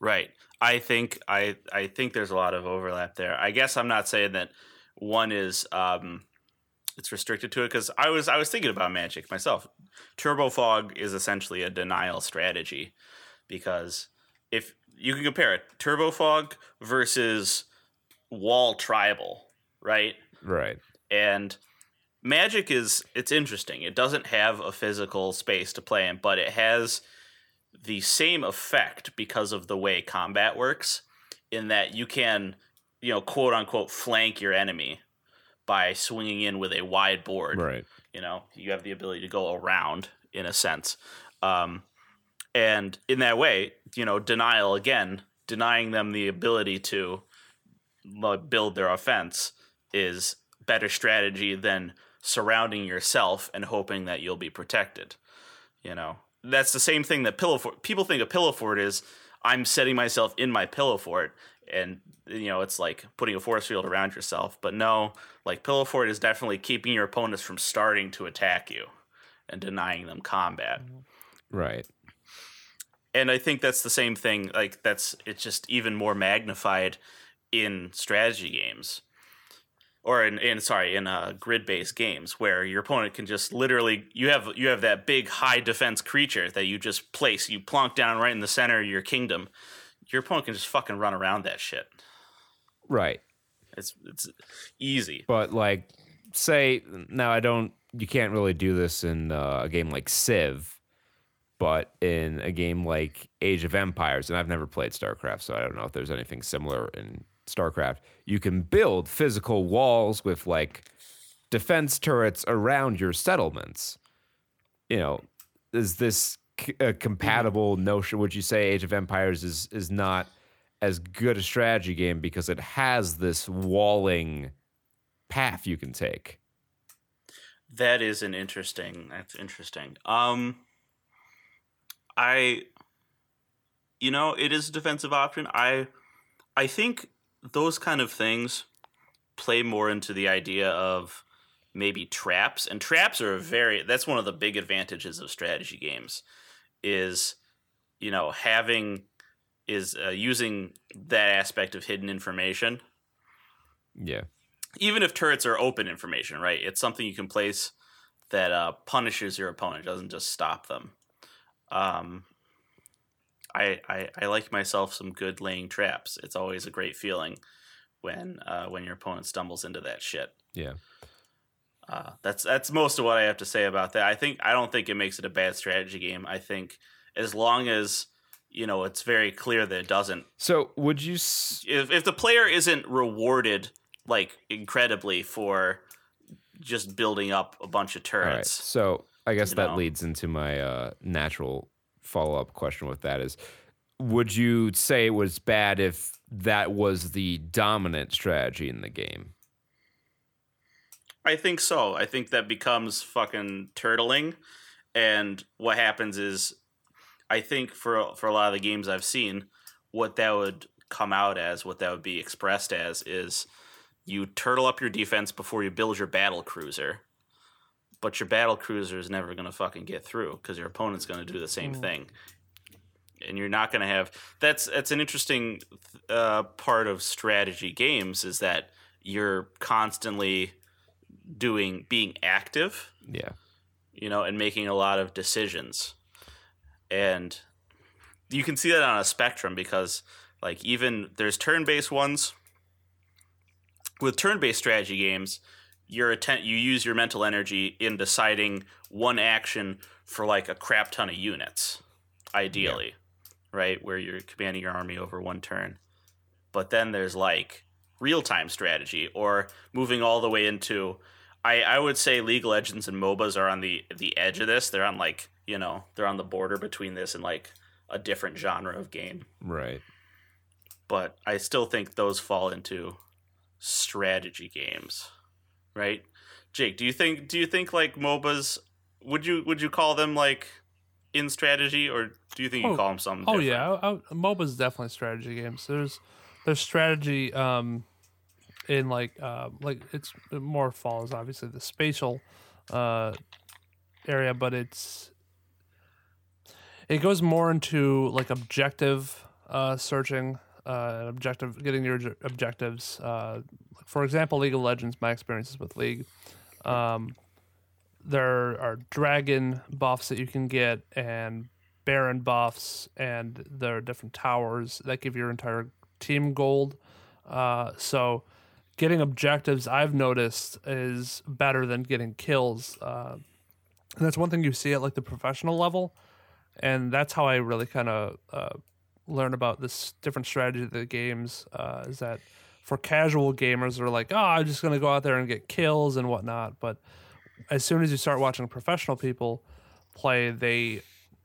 Right. I think I I think there's a lot of overlap there. I guess I'm not saying that one is um it's restricted to it because I was I was thinking about Magic myself. Turbo Fog is essentially a denial strategy because if you can compare it, Turbo Fog versus Wall Tribal, right? Right. And Magic is it's interesting. It doesn't have a physical space to play in, but it has the same effect because of the way combat works in that you can, you know, quote unquote flank your enemy by swinging in with a wide board. Right. You know, you have the ability to go around in a sense. Um, and in that way, you know, denial again, denying them the ability to build their offense is better strategy than surrounding yourself and hoping that you'll be protected. You know, that's the same thing that pillow fort. People think a pillow fort is I'm setting myself in my pillow fort, and you know it's like putting a force field around yourself. But no, like pillow fort is definitely keeping your opponents from starting to attack you and denying them combat. Right. And I think that's the same thing. Like that's it's just even more magnified in strategy games or in, in sorry in uh, grid based games where your opponent can just literally you have you have that big high defense creature that you just place you plonk down right in the center of your kingdom your opponent can just fucking run around that shit Right. it's it's easy But like, say now I don't. You can't really do this in uh, a game like Civ, but in a game like Age of Empires, and I've never played StarCraft, so I don't know if there's anything similar in StarCraft. You can build physical walls with like defense turrets around your settlements. You know, is this a compatible notion? Would you say Age of Empires is is not as good a strategy game because it has this walling path you can take? That is an interesting. That's interesting. Um, I, you know, it is a defensive option. I, I think those kind of things play more into the idea of maybe traps, and traps are a very. That's one of the big advantages of strategy games, is, you know, having is uh, using that aspect of hidden information Yeah. even if turrets are open information, right? It's something you can place that uh, punishes your opponent, doesn't just stop them. Um, I, I I like myself some good laying traps. It's always a great feeling when uh, when your opponent stumbles into that shit. Yeah. Uh, that's that's most of what I have to say about that. I think I don't think it makes it a bad strategy game. I think as long as you know it's very clear that it doesn't So would you? S- if if the player isn't rewarded like incredibly for just building up a bunch of all right. turrets. So I guess that know. leads into my uh, natural follow up question with that is, would you say it was bad if that was the dominant strategy in the game? I think so. I think that becomes fucking turtling, and what happens is, I think for for a lot of the games I've seen, what that would come out as, what that would be expressed as, is you turtle up your defense before you build your battle cruiser, but your battle cruiser is never gonna fucking get through because your opponent's gonna do the same thing, and you're not gonna have. That's that's an interesting uh, part of strategy games is that you're constantly doing being active Yeah. you know and making a lot of decisions and you can see that on a spectrum because like even there's turn-based ones with turn-based strategy games your atten- you use your mental energy in deciding one action for like a crap ton of units ideally right where you're commanding your army over one turn but then there's like real-time strategy or moving all the way into I, I would say League of Legends and MOBAs are on the the edge of this. They're on like you know they're on the border between this and like a different genre of game. Right. But I still think those fall into strategy games, right? Jake, do you think do you think like MOBAs would you would you call them like in strategy or do you think you Oh, call them something? Oh different? yeah, I, I, MOBA's definitely strategy games. There's there's strategy um in like uh like it's it more follows obviously the spatial uh area, but it's it goes more into like objective uh, searching, uh, objective getting your objectives. Uh, for example, League of Legends. My experiences with League. Um, there are dragon buffs that you can get and baron buffs and there are different towers that give your entire team gold uh, so getting objectives i've noticed is better than getting kills uh, and that's one thing you see at like the professional level and that's how i really kind of uh, learn about this different strategy of the games uh, is that for casual gamers they're like oh i'm just going to go out there and get kills and whatnot but as soon as you start watching professional people play, they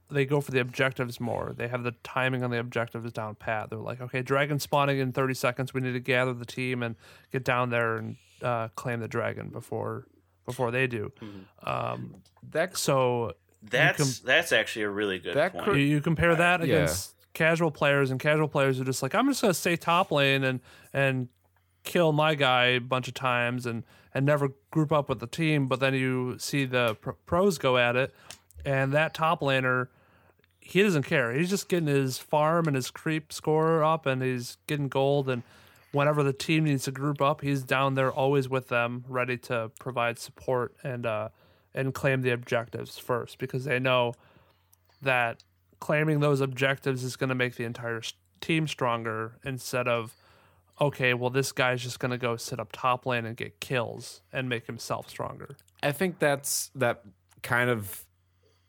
they go for the objectives more. They have the timing on the objectives down pat. They're like, okay, dragon spawning in 30 seconds. We need to gather the team and get down there and uh, claim the dragon before before they do. Um, That so That's that's actually a really good that point. could- you, you compare that yeah. against casual players, and casual players are just like, I'm just gonna stay top lane and and kill my guy a bunch of times and and never group up with the team. But then you see the pr- pros go at it, and that top laner, he doesn't care. He's just getting his farm and his creep score up, and he's getting gold. And whenever the team needs to group up, he's down there always with them, ready to provide support and uh and claim the objectives first because they know that claiming those objectives is going to make the entire team stronger instead of okay well this guy's just going to go sit up top lane and get kills and make himself stronger. I think that's that kind of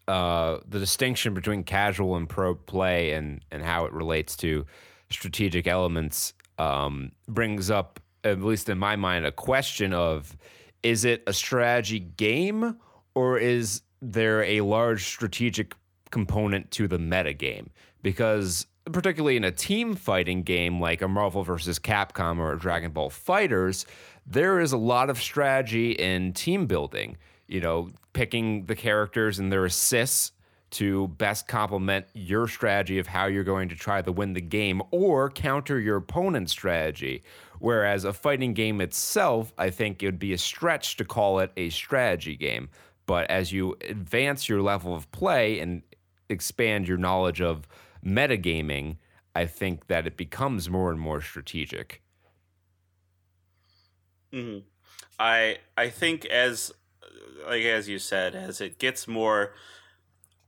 uh, the distinction between casual and pro play and and how it relates to strategic elements um, brings up, at least in my mind, a question of is it a strategy game or is there a large strategic component to the meta game? Because particularly in a team fighting game like a Marvel versus Capcom or Dragon Ball FighterZ, there is a lot of strategy in team building. You know, picking the characters and their assists to best complement your strategy of how you're going to try to win the game or counter your opponent's strategy. Whereas a fighting game itself, I think it would be a stretch to call it a strategy game. But as you advance your level of play and expand your knowledge of metagaming, I think that it becomes more and more strategic. hmm I I think as like as you said, as it gets more,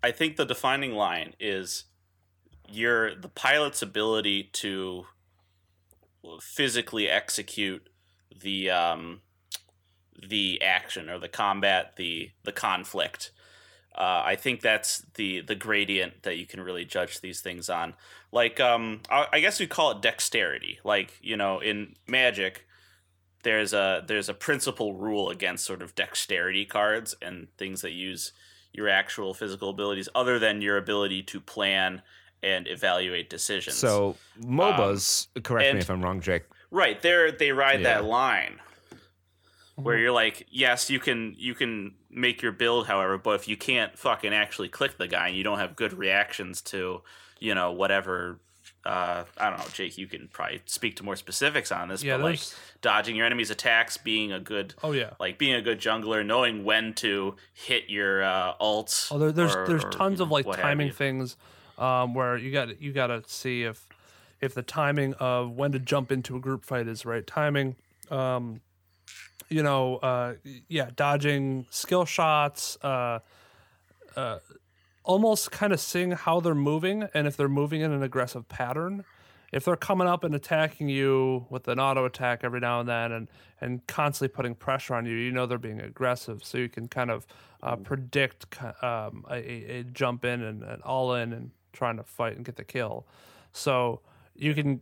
I think the defining line is your the pilot's ability to physically execute the um, the action or the combat, the the conflict. Uh, I think that's the the gradient that you can really judge these things on. Like, um, I, I guess we call it dexterity. Like, you know, in Magic, there's a there's a principal rule against sort of dexterity cards and things that use your actual physical abilities, other than your ability to plan and evaluate decisions. So MOBAs, correct and- me if I'm wrong, Jake. Right, they they ride Yeah. that line where you're like, yes, you can you can make your build, however, but if you can't fucking actually click the guy and you don't have good reactions to, you know, whatever. Uh, I don't know, Jake. You can probably speak to more specifics on this, Yeah, but like dodging your enemy's attacks, being a good, oh yeah like being a good jungler, knowing when to hit your uh, ults. Oh, there, there's or- there's tons of like timing things, um, where you got you got to see if if the timing of when to jump into a group fight is right timing. Um, you know, uh, yeah, dodging skill shots, uh, uh, almost kind of seeing how they're moving and if they're moving in an aggressive pattern. If they're coming up and attacking you with an auto attack every now and then and, and constantly putting pressure on you, you know they're being aggressive. So you can kind of uh, predict um, a, a- a jump in and an all in and trying to fight and get the kill. So you can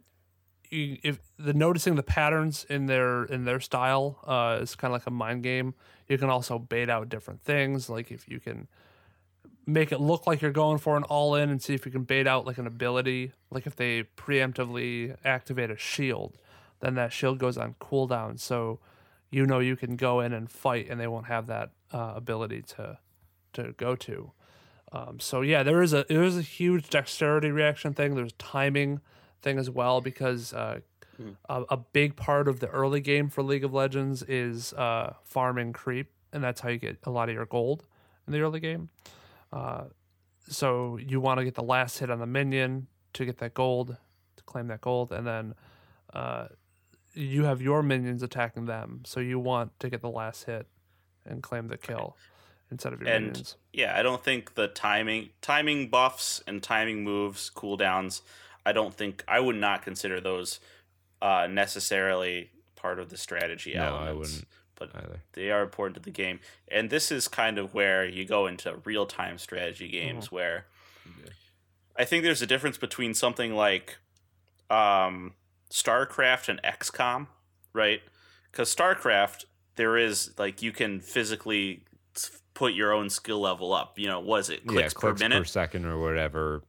you, if the noticing the patterns in their in their style uh, is kind of like a mind game. You can also bait out different things, like if you can make it look like you're going for an all in and see if you can bait out like an ability. Like if they preemptively activate a shield, then that shield goes on cooldown, so you know you can go in and fight, and they won't have that uh, ability to to go to. Um, so yeah, there is a there is a huge dexterity reaction thing. There's timing thing as well because uh, a, a big part of the early game for League of Legends is uh, farming creep, and that's how you get a lot of your gold in the early game. Uh, so you want to get the last hit on the minion to get that gold, to claim that gold, and then uh, you have your minions attacking them. So you want to get the last hit and claim the kill instead of your and minions. yeah, I don't think the timing timing buffs and timing moves, cooldowns, I don't think I would not consider those uh, necessarily part of the strategy No, I elements. wouldn't But either. they are important to the game. And this is kind of where you go into real time strategy games Mm-hmm. where I think there's a difference between something like um, StarCraft and XCOM, right? Because StarCraft, there is like you can physically put your own skill level up. You know, was it clicks, yeah, clicks per minute? per second or whatever.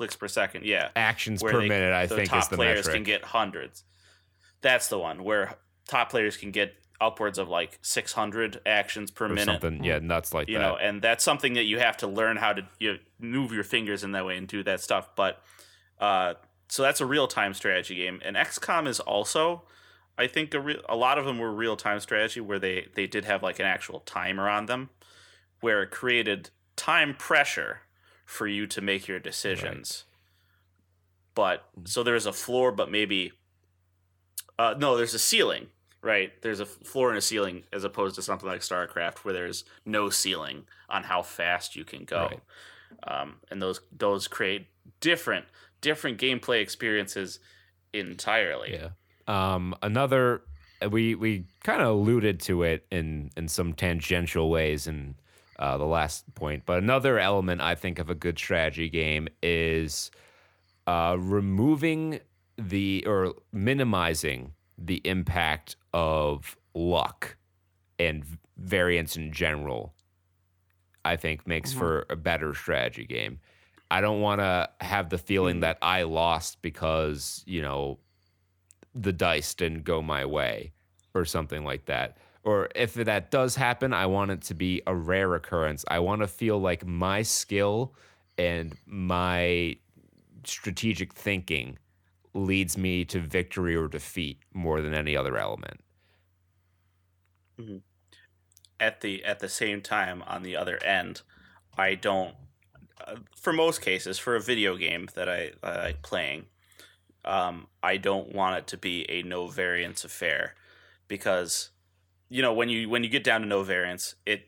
Clicks per second, yeah. Actions per they- minute, I the think, top is the players metric. can get hundreds. That's the one where top players can get upwards of like 600 actions per or minute. something, yeah, nuts like you that. know and that's something that you have to learn how to you know, move your fingers in that way and do that stuff but uh so that's a real-time strategy game and xcom is also i think a, re- a lot of them were real-time strategy where they they did have like an actual timer on them where it created time pressure for you to make your decisions but so there's a floor but maybe uh no there's a ceiling right? There's a floor and a ceiling as opposed to something like StarCraft where there's no ceiling on how fast you can go. Right. Um, and those those create different different gameplay experiences entirely. Yeah. Um, another we we kind of alluded to it in in some tangential ways in uh, the last point, but another element I think of a good strategy game is uh, removing the or minimizing the impact of luck and variance in general. I think makes for a better strategy game. I don't want to have the feeling that I lost because, you know, the dice didn't go my way or something like that. Or if that does happen, I want it to be a rare occurrence. I want to feel like my skill and my strategic thinking leads me to victory or defeat more than any other element. At the at the same time, on the other end, I don't. Uh, for most cases, for a video game that I, I like playing, um, I don't want it to be a no variance affair because you know when you when you get down to no variance, it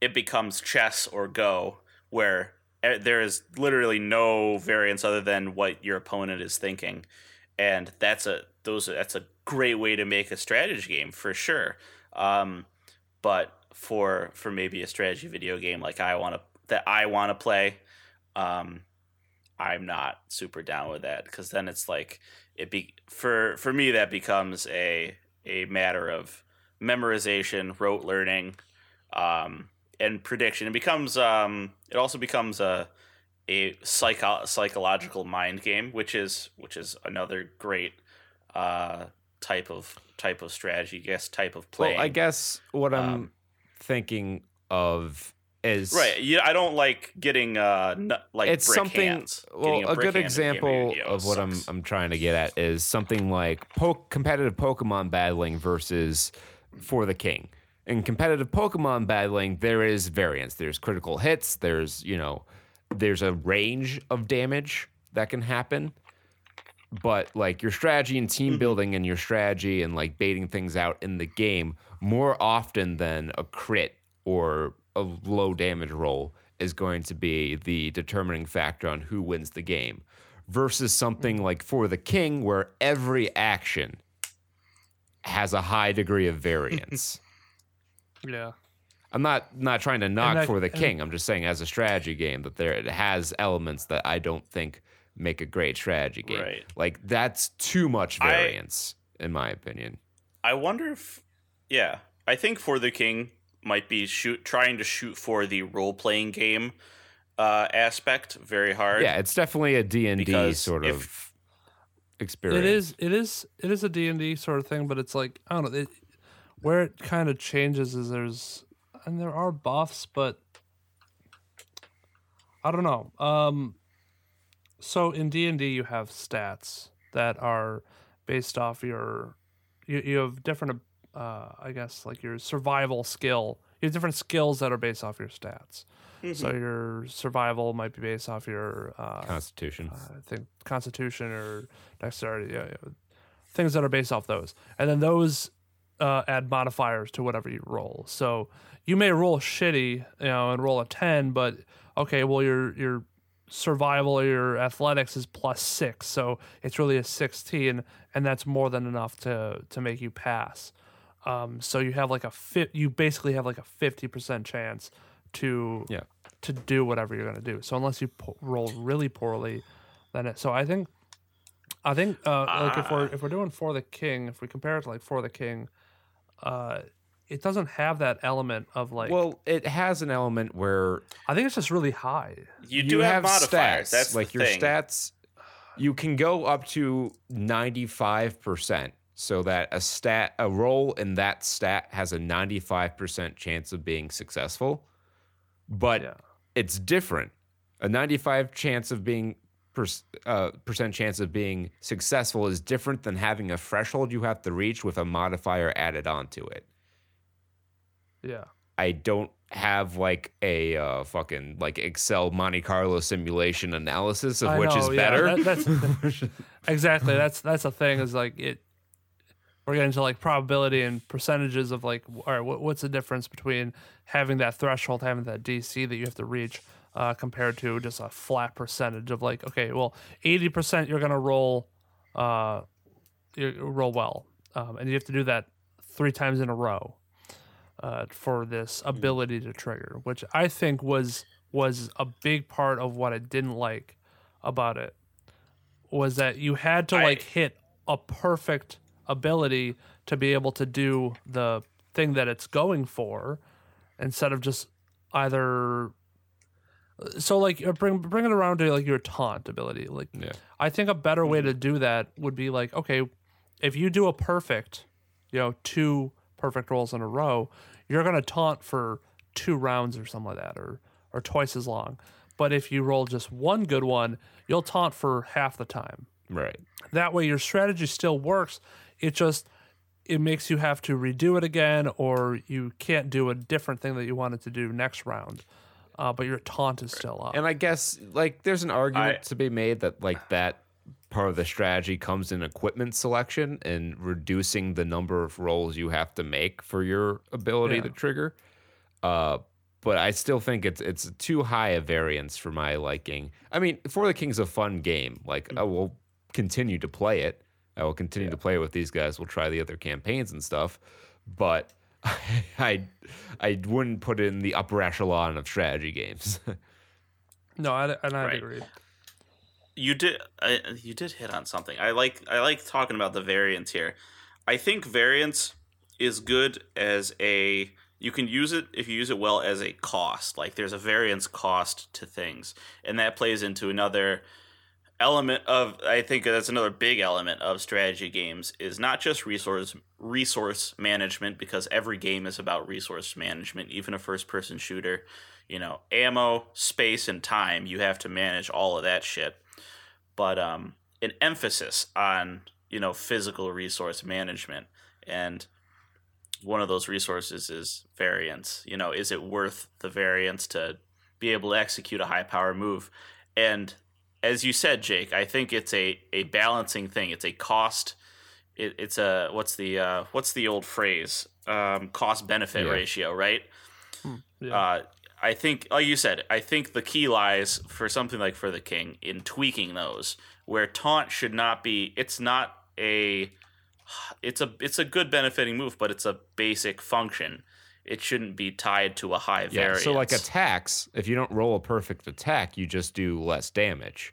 it becomes chess or go where eh, there is literally no variance other than what your opponent is thinking, and that's a those that's a great way to make a strategy game for sure. Um, but for for maybe a strategy video game like I want to that I want to play, um, I'm not super down with that because then it's like it be for for me that becomes a a matter of memorization, rote learning, um, and prediction. It becomes um, it also becomes a a psycho- psychological mind game, which is which is another great uh, type of type of strategy, I guess type of play. Well, I guess what I'm Um, thinking of is Right. Yeah, I don't like getting uh n- like it's something hands. well a, good a game example of what I'm. I'm trying to get at is something like po- competitive Pokemon battling versus for the king. In competitive Pokemon battling, there is variance. There's critical hits. There's you know, there's a range of damage that can happen. But like your strategy and team mm-hmm. building and your strategy and like baiting things out in the game more often than a crit or a low damage roll is going to be the determining factor on who wins the game versus something mm. like for the king where every action has a high degree of variance. Yeah. I'm not not trying to knock I- for the king. I'm just saying as a strategy game that there it has elements that I don't think make a great strategy game. Right. Like that's too much I- variance in my opinion. I wonder if yeah, I think for the king might be shoot trying to shoot for the role playing game uh aspect very hard. Yeah, it's definitely a D&D Because sort if- of experience. It is it is it is a D&D sort of thing, but it's like I don't know, it, where it kind of changes is there's and there are buffs, but I don't know. Um so in D&D you have stats that are based off your you, you have different uh I guess like your survival skill. You have different skills that are based off your stats. Mm-hmm. So your survival might be based off your uh, Constitution. I think constitution or dexterity, yeah, yeah, things that are based off those, and then those uh, add modifiers to whatever you roll. So you may roll shitty, you know, and roll a ten, but okay, well your your survival or your athletics is plus six, so it's really a sixteen, and that's more than enough to to make you pass. Um, so you have like a fit. You basically have like a fifty percent chance to Yeah. to do whatever you're going to do. So unless you po- roll really poorly, then it. So I think, I think uh, like if we're if we're doing for the king, if we compare it to like for the king, uh, it doesn't have that element of like. Well, it has an element where I think it's just really high. You do have, modifiers. stats. That's like the your thing. stats. You can go up to ninety-five percent, so that a stat, a roll in that stat has a ninety-five percent chance of being successful. But Yeah. it's different. A ninety-five chance of being per, uh, percent chance of being successful is different than having a threshold you have to reach with a modifier added onto it. Yeah. I don't have like a uh, fucking like Excel Monte Carlo simulation analysis of I which is yeah, better. that- that's exactly. That's that's the thing. Is like it. We're getting to like probability and percentages of like, all right, what, what's the difference between having that threshold, having that DC that you have to reach, uh, compared to just a flat percentage of like, okay, well, eighty percent you're gonna roll, uh, you roll well, um, and you have to do that three times in a row, uh, for this ability to trigger, which I think was was a big part of what I didn't like about it was that you had to I- like hit a perfect ability to be able to do the thing that it's going for instead of just either so like uh, bring bring it around to like your taunt ability like Yeah. i think a better way to do that would be like okay if you do a perfect you know two perfect rolls in a row you're going to taunt for two rounds or something like that or or twice as long but if you roll just one good one you'll taunt for half the time right. that way your strategy still works it just it makes you have to redo it again or you can't do a different thing that you wanted to do next round uh, but your taunt is still up And I guess like there's an argument I- to be made that like that part of the strategy comes in equipment selection and reducing the number of rolls you have to make for your ability Yeah. to trigger. Uh but I still think it's it's too high a variance for my liking. I mean, For the King's a fun game. Like Mm. I will continue to play it. I will continue to play with these guys. We'll try the other campaigns and stuff. But I I wouldn't put it in the upper echelon of strategy games. no I, and i Right. agree you did I, you did hit on something. I like I like talking about the variance here. I think variance is good as a you can use it if you use it well as a cost. Like there's a variance cost to things, and that plays into another element of I think that's another big element of strategy games is not just resource resource management because every game is about resource management, even a first person shooter. You know, ammo, space, and time. You have to manage all of that shit but um, an emphasis on you know physical resource management and one of those resources is variance you know is it worth the variance to be able to execute a high power move and as you said jake i think it's a, a balancing thing it's a cost it, it's a what's the uh, what's the old phrase um, cost benefit Yeah. ratio right yeah uh, I think, like you said, I think the key lies for something like for the king in tweaking those, where taunt should not be. It's not a. It's a it's a good benefiting move, but it's a basic function. It shouldn't be tied to a high Yeah, variance. so like attacks, if you don't roll a perfect attack, you just do less damage.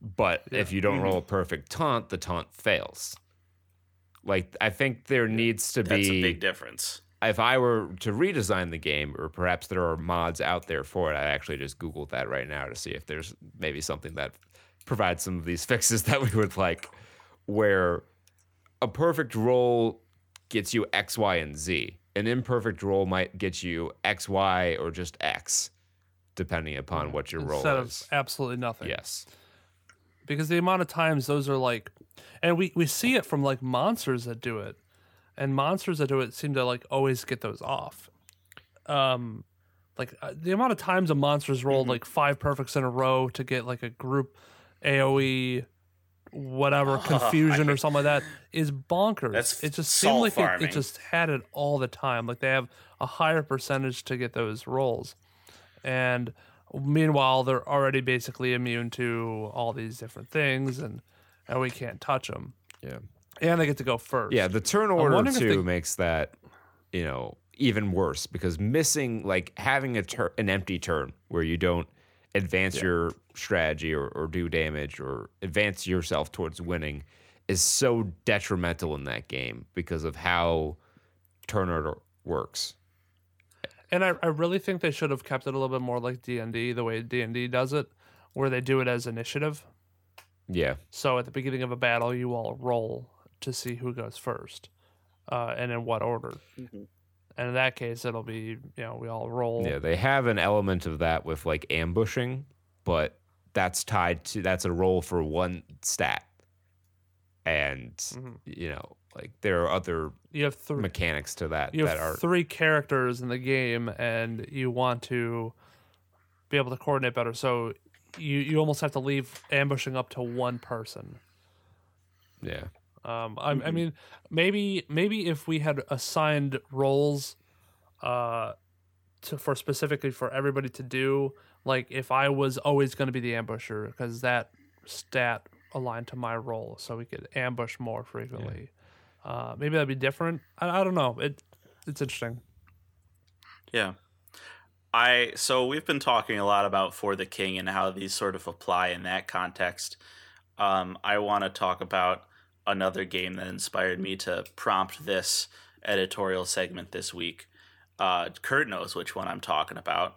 But if you don't roll a mm-hmm. perfect taunt, the taunt fails. Like I think there needs to that's be a big difference. if I were to redesign the game, or perhaps there are mods out there for it, I actually just Googled that right now to see if there's maybe something that provides some of these fixes that we would like, where a perfect roll gets you X, Y, and Z. An imperfect roll might get you X, Y, or just X, depending upon what your role instead is. of absolutely nothing yes. because the amount of times those are like and we we see it from like monsters that do it and monsters that do it seem to like always get those off um like uh, the amount of times a monster's rolled Mhm. like five perfects in a row to get like a group AoE whatever Oh, confusion I- or something like that is bonkers. That's it just salt seemed like it, it just had it all the time. Like they have a higher percentage to get those rolls. And meanwhile they're already basically immune to all these different things and and we can't touch them. Yeah. And they get to go first. Yeah, the turn order wondering if too they- makes that, you know, even worse because missing like having a tur- an empty turn where you don't advance your strategy or, or do damage or advance yourself towards winning is so detrimental in that game because of how turn order works. And I, I really think they should have kept it a little bit more like D and D, the way D and D does it, where they do it as initiative. Yeah. So at the beginning of a battle, you all roll to see who goes first, uh, and in what order. Mhm. And in that case, it'll be you know we all roll. Yeah, they have an element of that with like ambushing, but that's tied to that's a roll for one stat. And Mhm. you know, like there are other You have three. mechanics to that You that have are three characters in the game, and you want to be able to coordinate better. So you you almost have to leave ambushing up to one person. yeah. Um, I, I Mhm. mean, maybe maybe if we had assigned roles, uh, to for specifically for everybody to do, like if I was always going to be the ambusher because that stat aligned to my role, so we could ambush more frequently. Uh, maybe that'd be different. I, I don't know. It it's interesting. Yeah. I so we've been talking a lot about For the King and how these sort of apply in that context. Um, I want to talk about another game that inspired me to prompt this editorial segment this week. Uh, Kurt knows which one I'm talking about,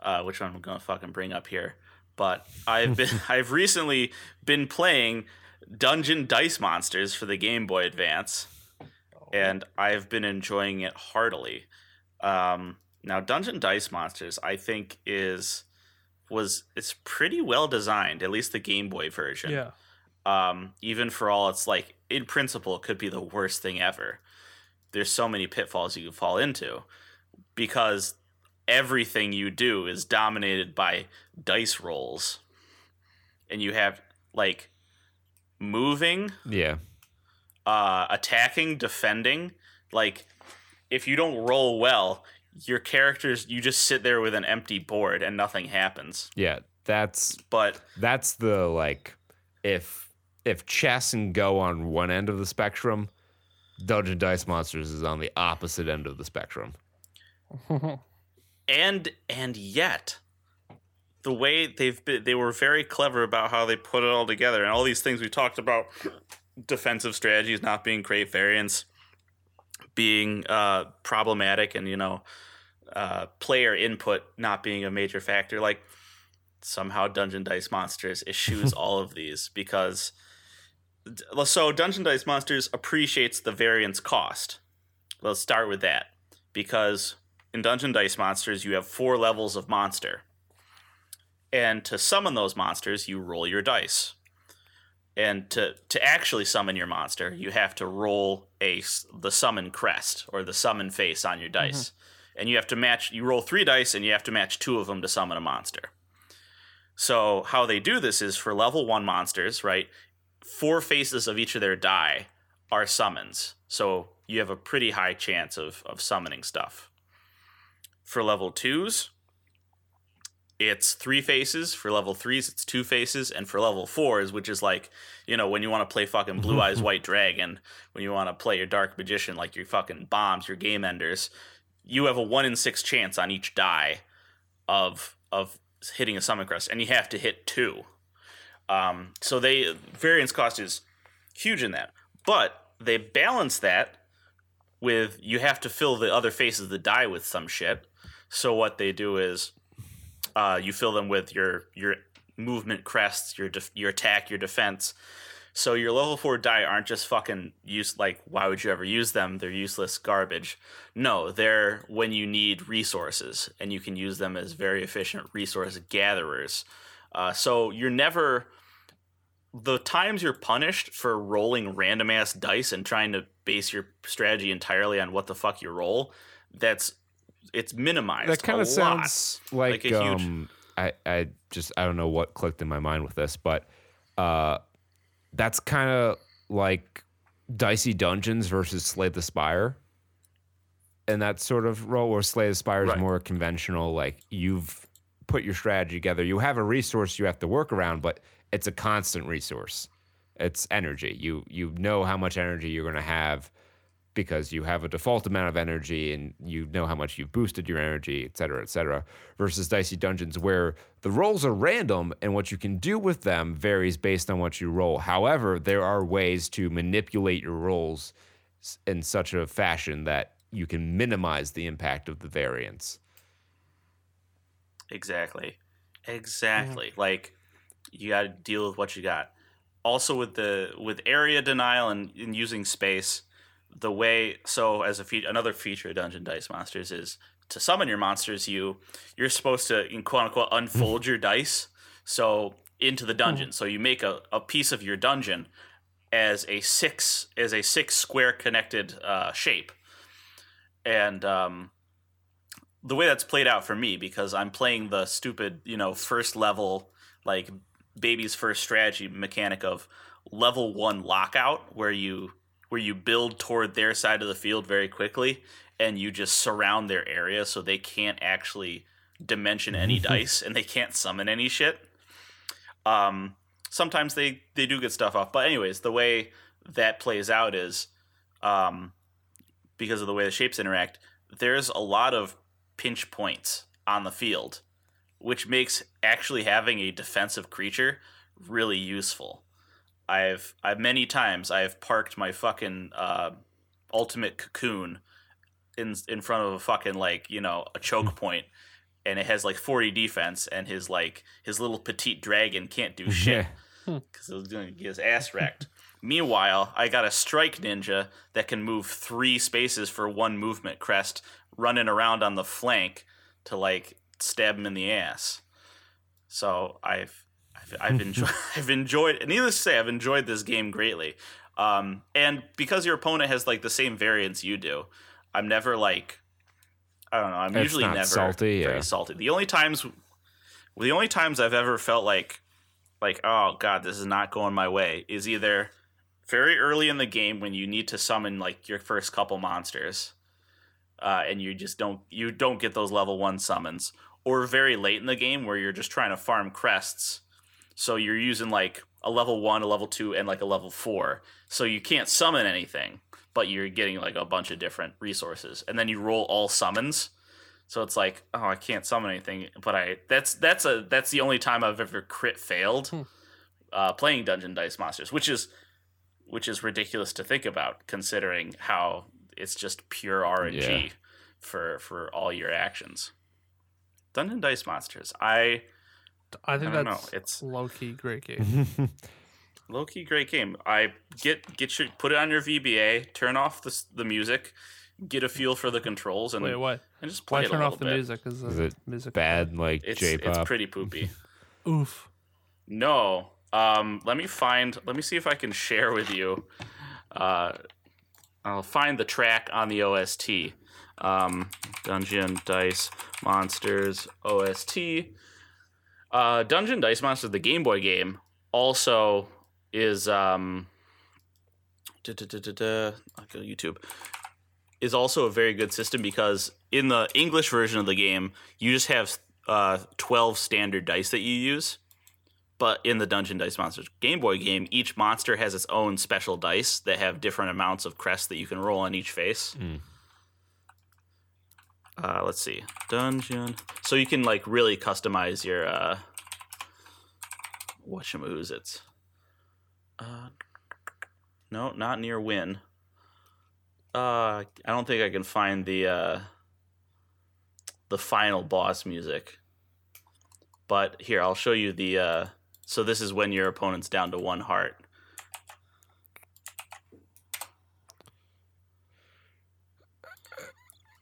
uh, which one I'm gonna fucking bring up here. But I've been I've recently been playing Dungeon Dice Monsters for the Game Boy Advance, and I've been enjoying it heartily. Um, now, Dungeon Dice Monsters, I think, is was it's pretty well designed. At least the Game Boy version. Yeah. Um, even for all it's like in principle, it could be the worst thing ever. There's so many pitfalls you can fall into because everything you do is dominated by dice rolls, and you have like moving Yeah. uh, attacking, defending. Like, if you don't roll well, your characters you just sit there with an empty board and nothing happens. Yeah. That's But that's the like if if chess and go on one end of the spectrum, Dungeon Dice Monsters is on the opposite end of the spectrum. and and yet the way they've been they were very clever about how they put it all together and all these things we talked about defensive strategies not being great variants being uh problematic and you know uh player input not being a major factor like somehow dungeon dice monsters eschews all of these because so dungeon dice monsters appreciates the variance cost let's start with that because in Dungeon Dice Monsters, you have four levels of monster. And to summon those monsters, you roll your dice. And to, to actually summon your monster, you have to roll a the summon crest or the summon face on your mm-hmm. dice. And you have to match you roll 3 dice and you have to match 2 of them to summon a monster. So how they do this is for level 1 monsters, right? Four faces of each of their die are summons. So you have a pretty high chance of of summoning stuff. For level twos, it's three faces. For level threes, it's two faces. And for level fours, which is like, you know, when you want to play fucking Blue Eyes White Dragon, when you want to play your Dark Magician, like your fucking bombs, your game enders, you have a one in six chance on each die of of hitting a summon crest, and you have to hit two. Um, so they variance cost is huge in that, but they balance that with you have to fill the other faces of the die with some shit. So what they do is uh, you fill them with your your movement crests, your def- your attack, your defense. So your level four die aren't just fucking use like why would you ever use them? They're useless garbage. No, they're when you need resources, and you can use them as very efficient resource gatherers. Uh, so you're never the times you're punished for rolling random ass dice and trying to base your strategy entirely on what the fuck you roll. That's it's minimized. that kind of sounds like, Like a huge- um, I I just I don't know what clicked in my mind with this, but uh, that's kind of like dicey dungeons versus Slay the Spire, and that sort of role where Slay the Spire is Right. more conventional. Like you've put your strategy together, you have a resource you have to work around, but it's a constant resource. It's energy. You you know how much energy you're going to have because you have a default amount of energy and you know how much you've boosted your energy, et cetera, et cetera, versus Dicey Dungeons where the rolls are random and what you can do with them varies based on what you roll. However, there are ways to manipulate your rolls in such a fashion that you can minimize the impact of the variance. Exactly. Exactly. Like you got to deal with what you got. Also with the with area denial and, and using space, the way so as a fe- another feature of Dungeon Dice Monsters is to summon your monsters. You you're supposed to in quote unquote unfold your dice so into the dungeon. So you make a, a piece of your dungeon as a six as a six square connected uh, shape, and um, the way that's played out for me because I'm playing the stupid, you know, first level like baby's first strategy mechanic of level 1 lockout where you where you build toward their side of the field very quickly and you just surround their area so they can't actually dimension any dice and they can't summon any shit. Um sometimes they they do get stuff off, but anyways, the way that plays out is um because of the way the shapes interact, there's a lot of pinch points on the field, which makes actually having a defensive creature really useful. I've I've many times I've parked my fucking uh, ultimate cocoon in in front of a fucking like you know a choke point, and it has like forty defense, and his like his little petite dragon can't do shit because it was going to get his ass wrecked. Meanwhile, I got a strike ninja that can move three spaces for one movement crest, running around on the flank to like stab him in the ass. So I've I've, I've enjoyed I've enjoyed needless to say I've enjoyed this game greatly. Um, and because your opponent has like the same variance you do, I'm never like I don't know. I'm It's usually never salty, very yeah. salty. The only times the only times I've ever felt like like oh god this is not going my way is either very early in the game when you need to summon like your first couple monsters uh, and you just don't you don't get those level one summons or very late in the game where you're just trying to farm crests. So you're using like a level one a level two and like a level four. So you can't summon anything but you're getting like a bunch of different resources. And then you roll all summons. So it's like, oh, I can't summon anything, but I that's that's a that's the only time I've ever crit failed uh, playing Dungeon Dice Monsters, which is which is ridiculous to think about considering how it's just pure RNG Yeah. for for all your actions. Dungeon Dice Monsters, I I think I don't know, it's- low key great game. low key great game. I get get your put it on your VBA, turn off the the music, get a feel for the controls, and Wait, what? and just play Why it turn little off the bit. music? Is, the Is it music Bad like It's J it's pretty poopy. Oof. No. Um, let me find. Let me see if I can share with you. Uh, I'll find the track on the OST. Um, Dungeon Dice Monsters OST. Uh, Dungeon Dice Monsters, the Game Boy game, also is um. da- da- da- go YouTube. Is also a very good system because in the English version of the game, you just have uh, 12 standard dice that you use but in the Dungeon Dice Monsters Game Boy game, each monster has its own special dice that have different amounts of crests that you can roll on each face. Mm. Uh, let's see, dungeon. So you can like really customize your uh, whatchamoo's it's. Uh, no, not near win. Uh, I don't think I can find the uh, the final boss music. But here, I'll show you the. Uh, so this is when your opponent's down to one heart.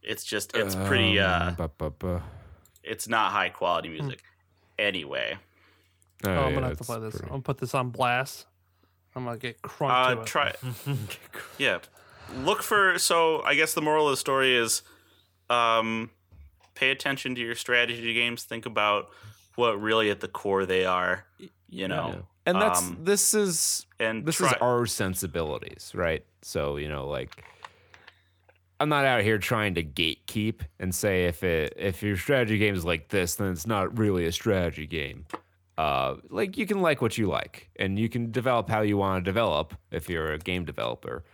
It's just it's pretty. Uh, Um, bu- bu- bu- it's not high quality music. Anyway, Oh, Oh, I'm gonna have to play this. pretty- I'm gonna put this on blast. I'm gonna get crunk uh, to it. try. yeah, look for. So I guess the moral of the story is, um, pay attention to your strategy games. Think about what really at the core they are. You know, Yeah. And that's Um, this is and this try, is our sensibilities, right? So you know, like I'm not out here trying to gatekeep and say if it if your strategy game is like this, then it's not really a strategy game. Uh, like you can like what you like, and you can develop how you want to develop if you're a game developer.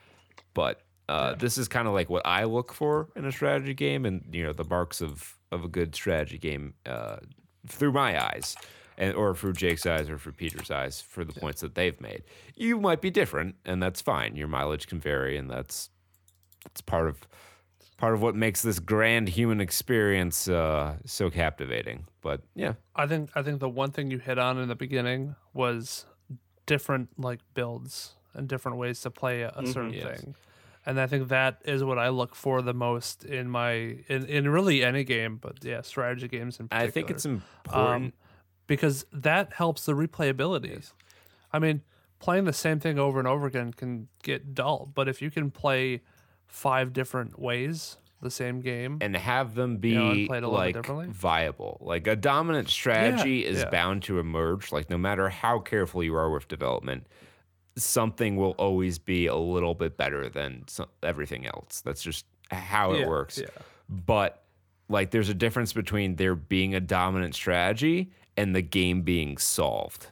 But uh, this is kind of like what I look for in a strategy game, and you know the marks of of a good strategy game uh, through my eyes, and or through Jake's eyes or through Peter's eyes for the points that they've made. You might be different, and that's fine. Your mileage can vary, and that's that's part of part of what makes this grand human experience uh, so captivating. But yeah, I think I think the one thing you hit on in the beginning was different like builds and different ways to play a, a certain Yes. thing. And I think that is what I look for the most in my in, in really any game, but yeah, strategy games in particular. I think it's um, important. because that helps the replayability. I mean, playing the same thing over and over again can get dull, but if you can play five different ways the same game, and have them be know, little bit like differently. viable. Like a dominant strategy is yeah. bound to emerge. Like no matter how careful you are with development, something will always be a little bit better than some, everything else. That's just how it Yeah, works. yeah. But like there's a difference between there being a dominant strategy and the game being solved.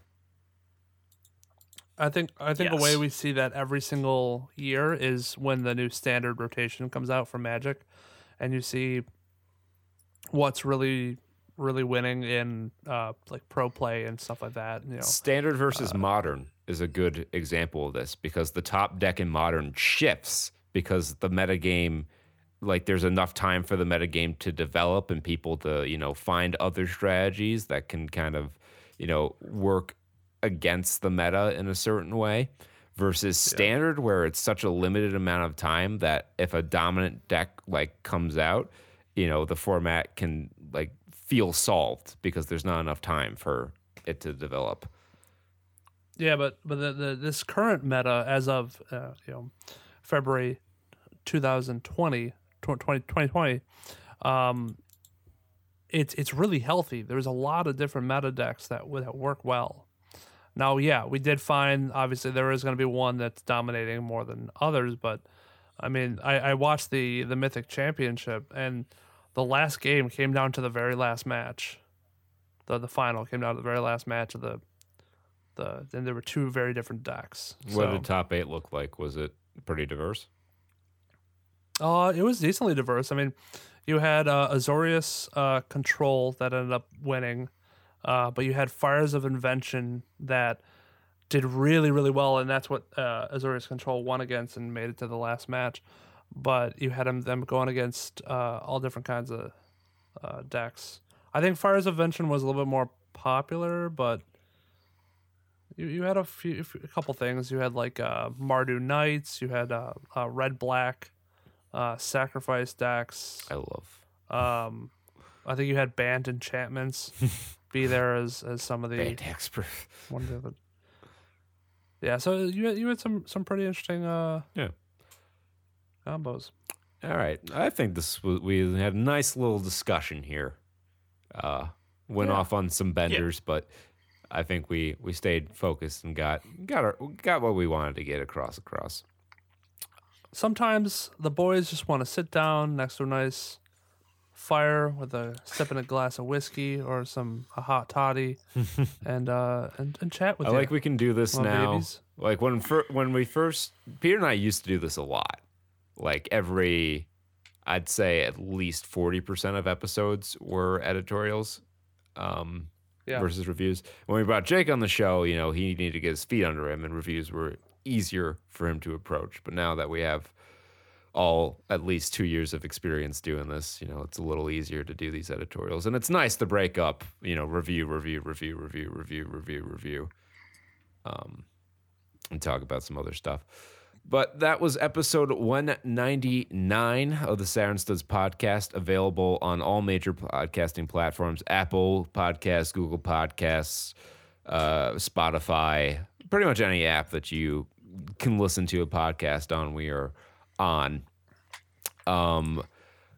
I think I think the way we see that every single year is when the new standard rotation comes out for Magic, and you see what's really really winning in uh, like pro play and stuff like that. You know, Standard versus Uh, modern is a good example of this because the top deck in modern shifts because the metagame like there's enough time for the metagame to develop and people to, you know, find other strategies that can kind of, you know, work against the meta in a certain way versus standard where it's such a limited amount of time that if a dominant deck like comes out, you know, the format can like feel solved because there's not enough time for it to develop. Yeah, but but the, the this current meta as of uh, you know February 2020 tw- 20, 2020 um it's it's really healthy. There's a lot of different meta decks that that work well. Now, yeah, we did find obviously there is going to be one that's dominating more than others, but I mean, I, I watched the the Mythic Championship and the last game came down to the very last match. The the final came down to the very last match of the the then there were two very different decks. What So, did top eight look like? Was it pretty diverse? uh, it was decently diverse. I mean, you had uh, Azorius uh, Control that ended up winning, uh, but you had Fires of Invention that did really, really well, and that's what uh, Azorius Control won against and made it to the last match. But you had them, them going against uh, all different kinds of uh, decks. I think Fires of Invention was a little bit more popular, but you, you had a few, a couple things. You had like uh, Mardu Knights, you had uh, uh, Red Black, uh, Sacrifice decks. I love Um, I think you had Bant enchantments be there as as some of the band expert. one of the. Yeah, so you had, you had some some pretty interesting uh Yeah. Combos. All right, I think this was, we had a nice little discussion here. Uh, went Yeah. off on some benders, but I think we we stayed focused and got got our, got what we wanted to get across across. Sometimes the boys just want to sit down next to a nice fire with a sip in a glass of whiskey or some a hot toddy and uh and, and chat with I you. like we can do this now. babies. Like when fir- when we first Peter and I used to do this a lot. Like every I'd say at least 40% of episodes were editorials um Yeah. versus reviews. When we brought Jake on the show, you know, he needed to get his feet under him and reviews were easier for him to approach. But now that we have all at least 2 years of experience doing this, you know, it's a little easier to do these editorials. And it's nice to break up, you know, review, review, review, review, review, review, review um, and talk about some other stuff. But that was episode 199 of the Saturn Studs podcast, available on all major podcasting platforms Apple Podcasts, Google Podcasts, uh, Spotify, pretty much any app that you can listen to a podcast on, we are on. Um,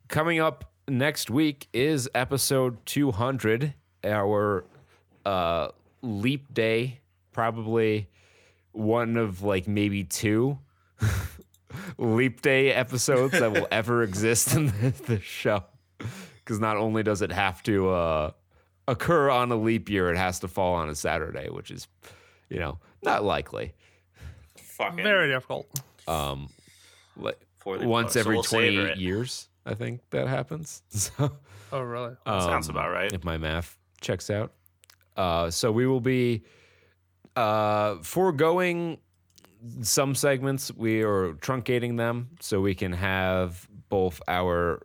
coming up next week is episode 200, our uh, leap day, probably one of like maybe two leap day episodes that will ever exist in the, the show. Because not only does it have to uh, occur on a leap year, it has to fall on a Saturday, which is, you know, not likely. Fucking Very difficult. Um, Like For the- once so every we'll 28 years, I think that happens. So. Oh, really? sounds Um, about right. if my math checks out. Uh, so we will be uh, foregoing some segments. We are truncating them so we can have both our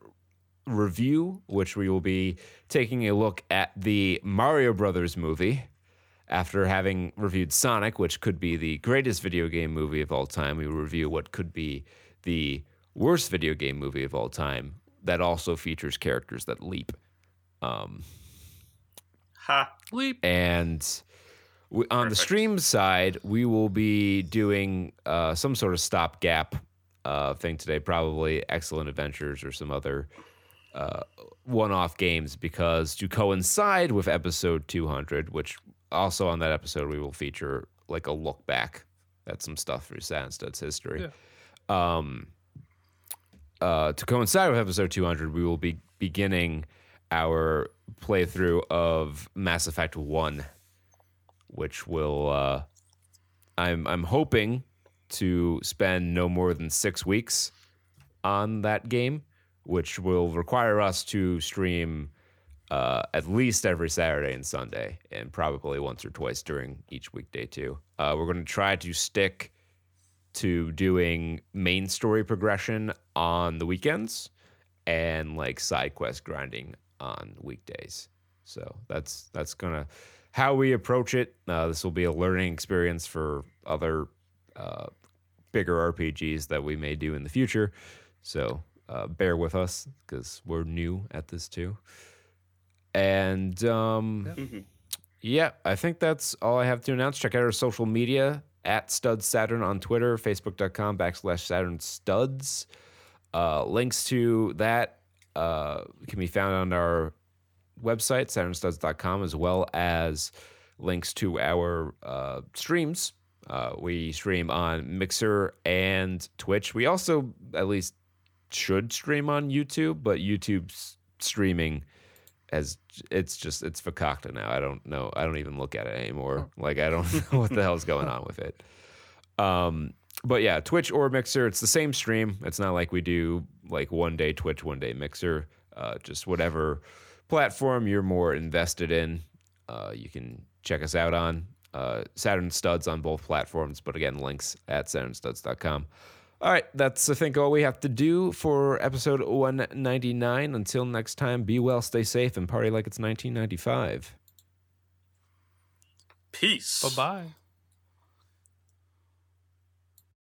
review, which we will be taking a look at the Mario Brothers movie. After having reviewed Sonic, which could be the greatest video game movie of all time, we review what could be the worst video game movie of all time that also features characters that leap. Um, ha. Leap. And we, on the stream side, we will be doing uh, some sort of stopgap uh, thing today, probably Excellent Adventures or some other uh, one off games, because to coincide with episode 200, which also on that episode, we will feature like a look back at some stuff through Saturn Studs' history. Um, uh, to coincide with episode 200, we will be beginning our playthrough of Mass Effect 1, which will, uh, I'm, I'm hoping to spend no more than six weeks on that game, which will require us to stream uh, at least every Saturday and Sunday, and probably once or twice during each weekday, too. Uh, we're going to try to stick to doing main story progression on the weekends and like side quest grinding on weekdays. So that's that's gonna how we approach it. Uh, this will be a learning experience for other uh, bigger RPGs that we may do in the future. So uh, bear with us because we're new at this too. And um, yeah, I think that's all I have to announce. Check out our social media at Studs Saturn on Twitter, Facebook.com backslash Saturn Studs. Uh, links to that uh, can be found on our website, SaturnStuds.com, as well as links to our uh, streams. Uh, we stream on Mixer and Twitch. We also, at least, should stream on YouTube, but YouTube's streaming as it's just it's fakakta now. I don't know. I don't even look at it anymore. Like I don't know what the hell's going on with it. Um, but yeah, Twitch or Mixer, it's the same stream. It's not like we do like one day Twitch, one day Mixer. Uh, just whatever platform you're more invested in, uh, you can check us out on. Uh, Saturn Studs on both platforms, but again, links at SaturnStuds.com. All right, that's I think all we have to do for episode 199. Until next time, be well, stay safe, and party like it's 1995. Peace. Bye bye.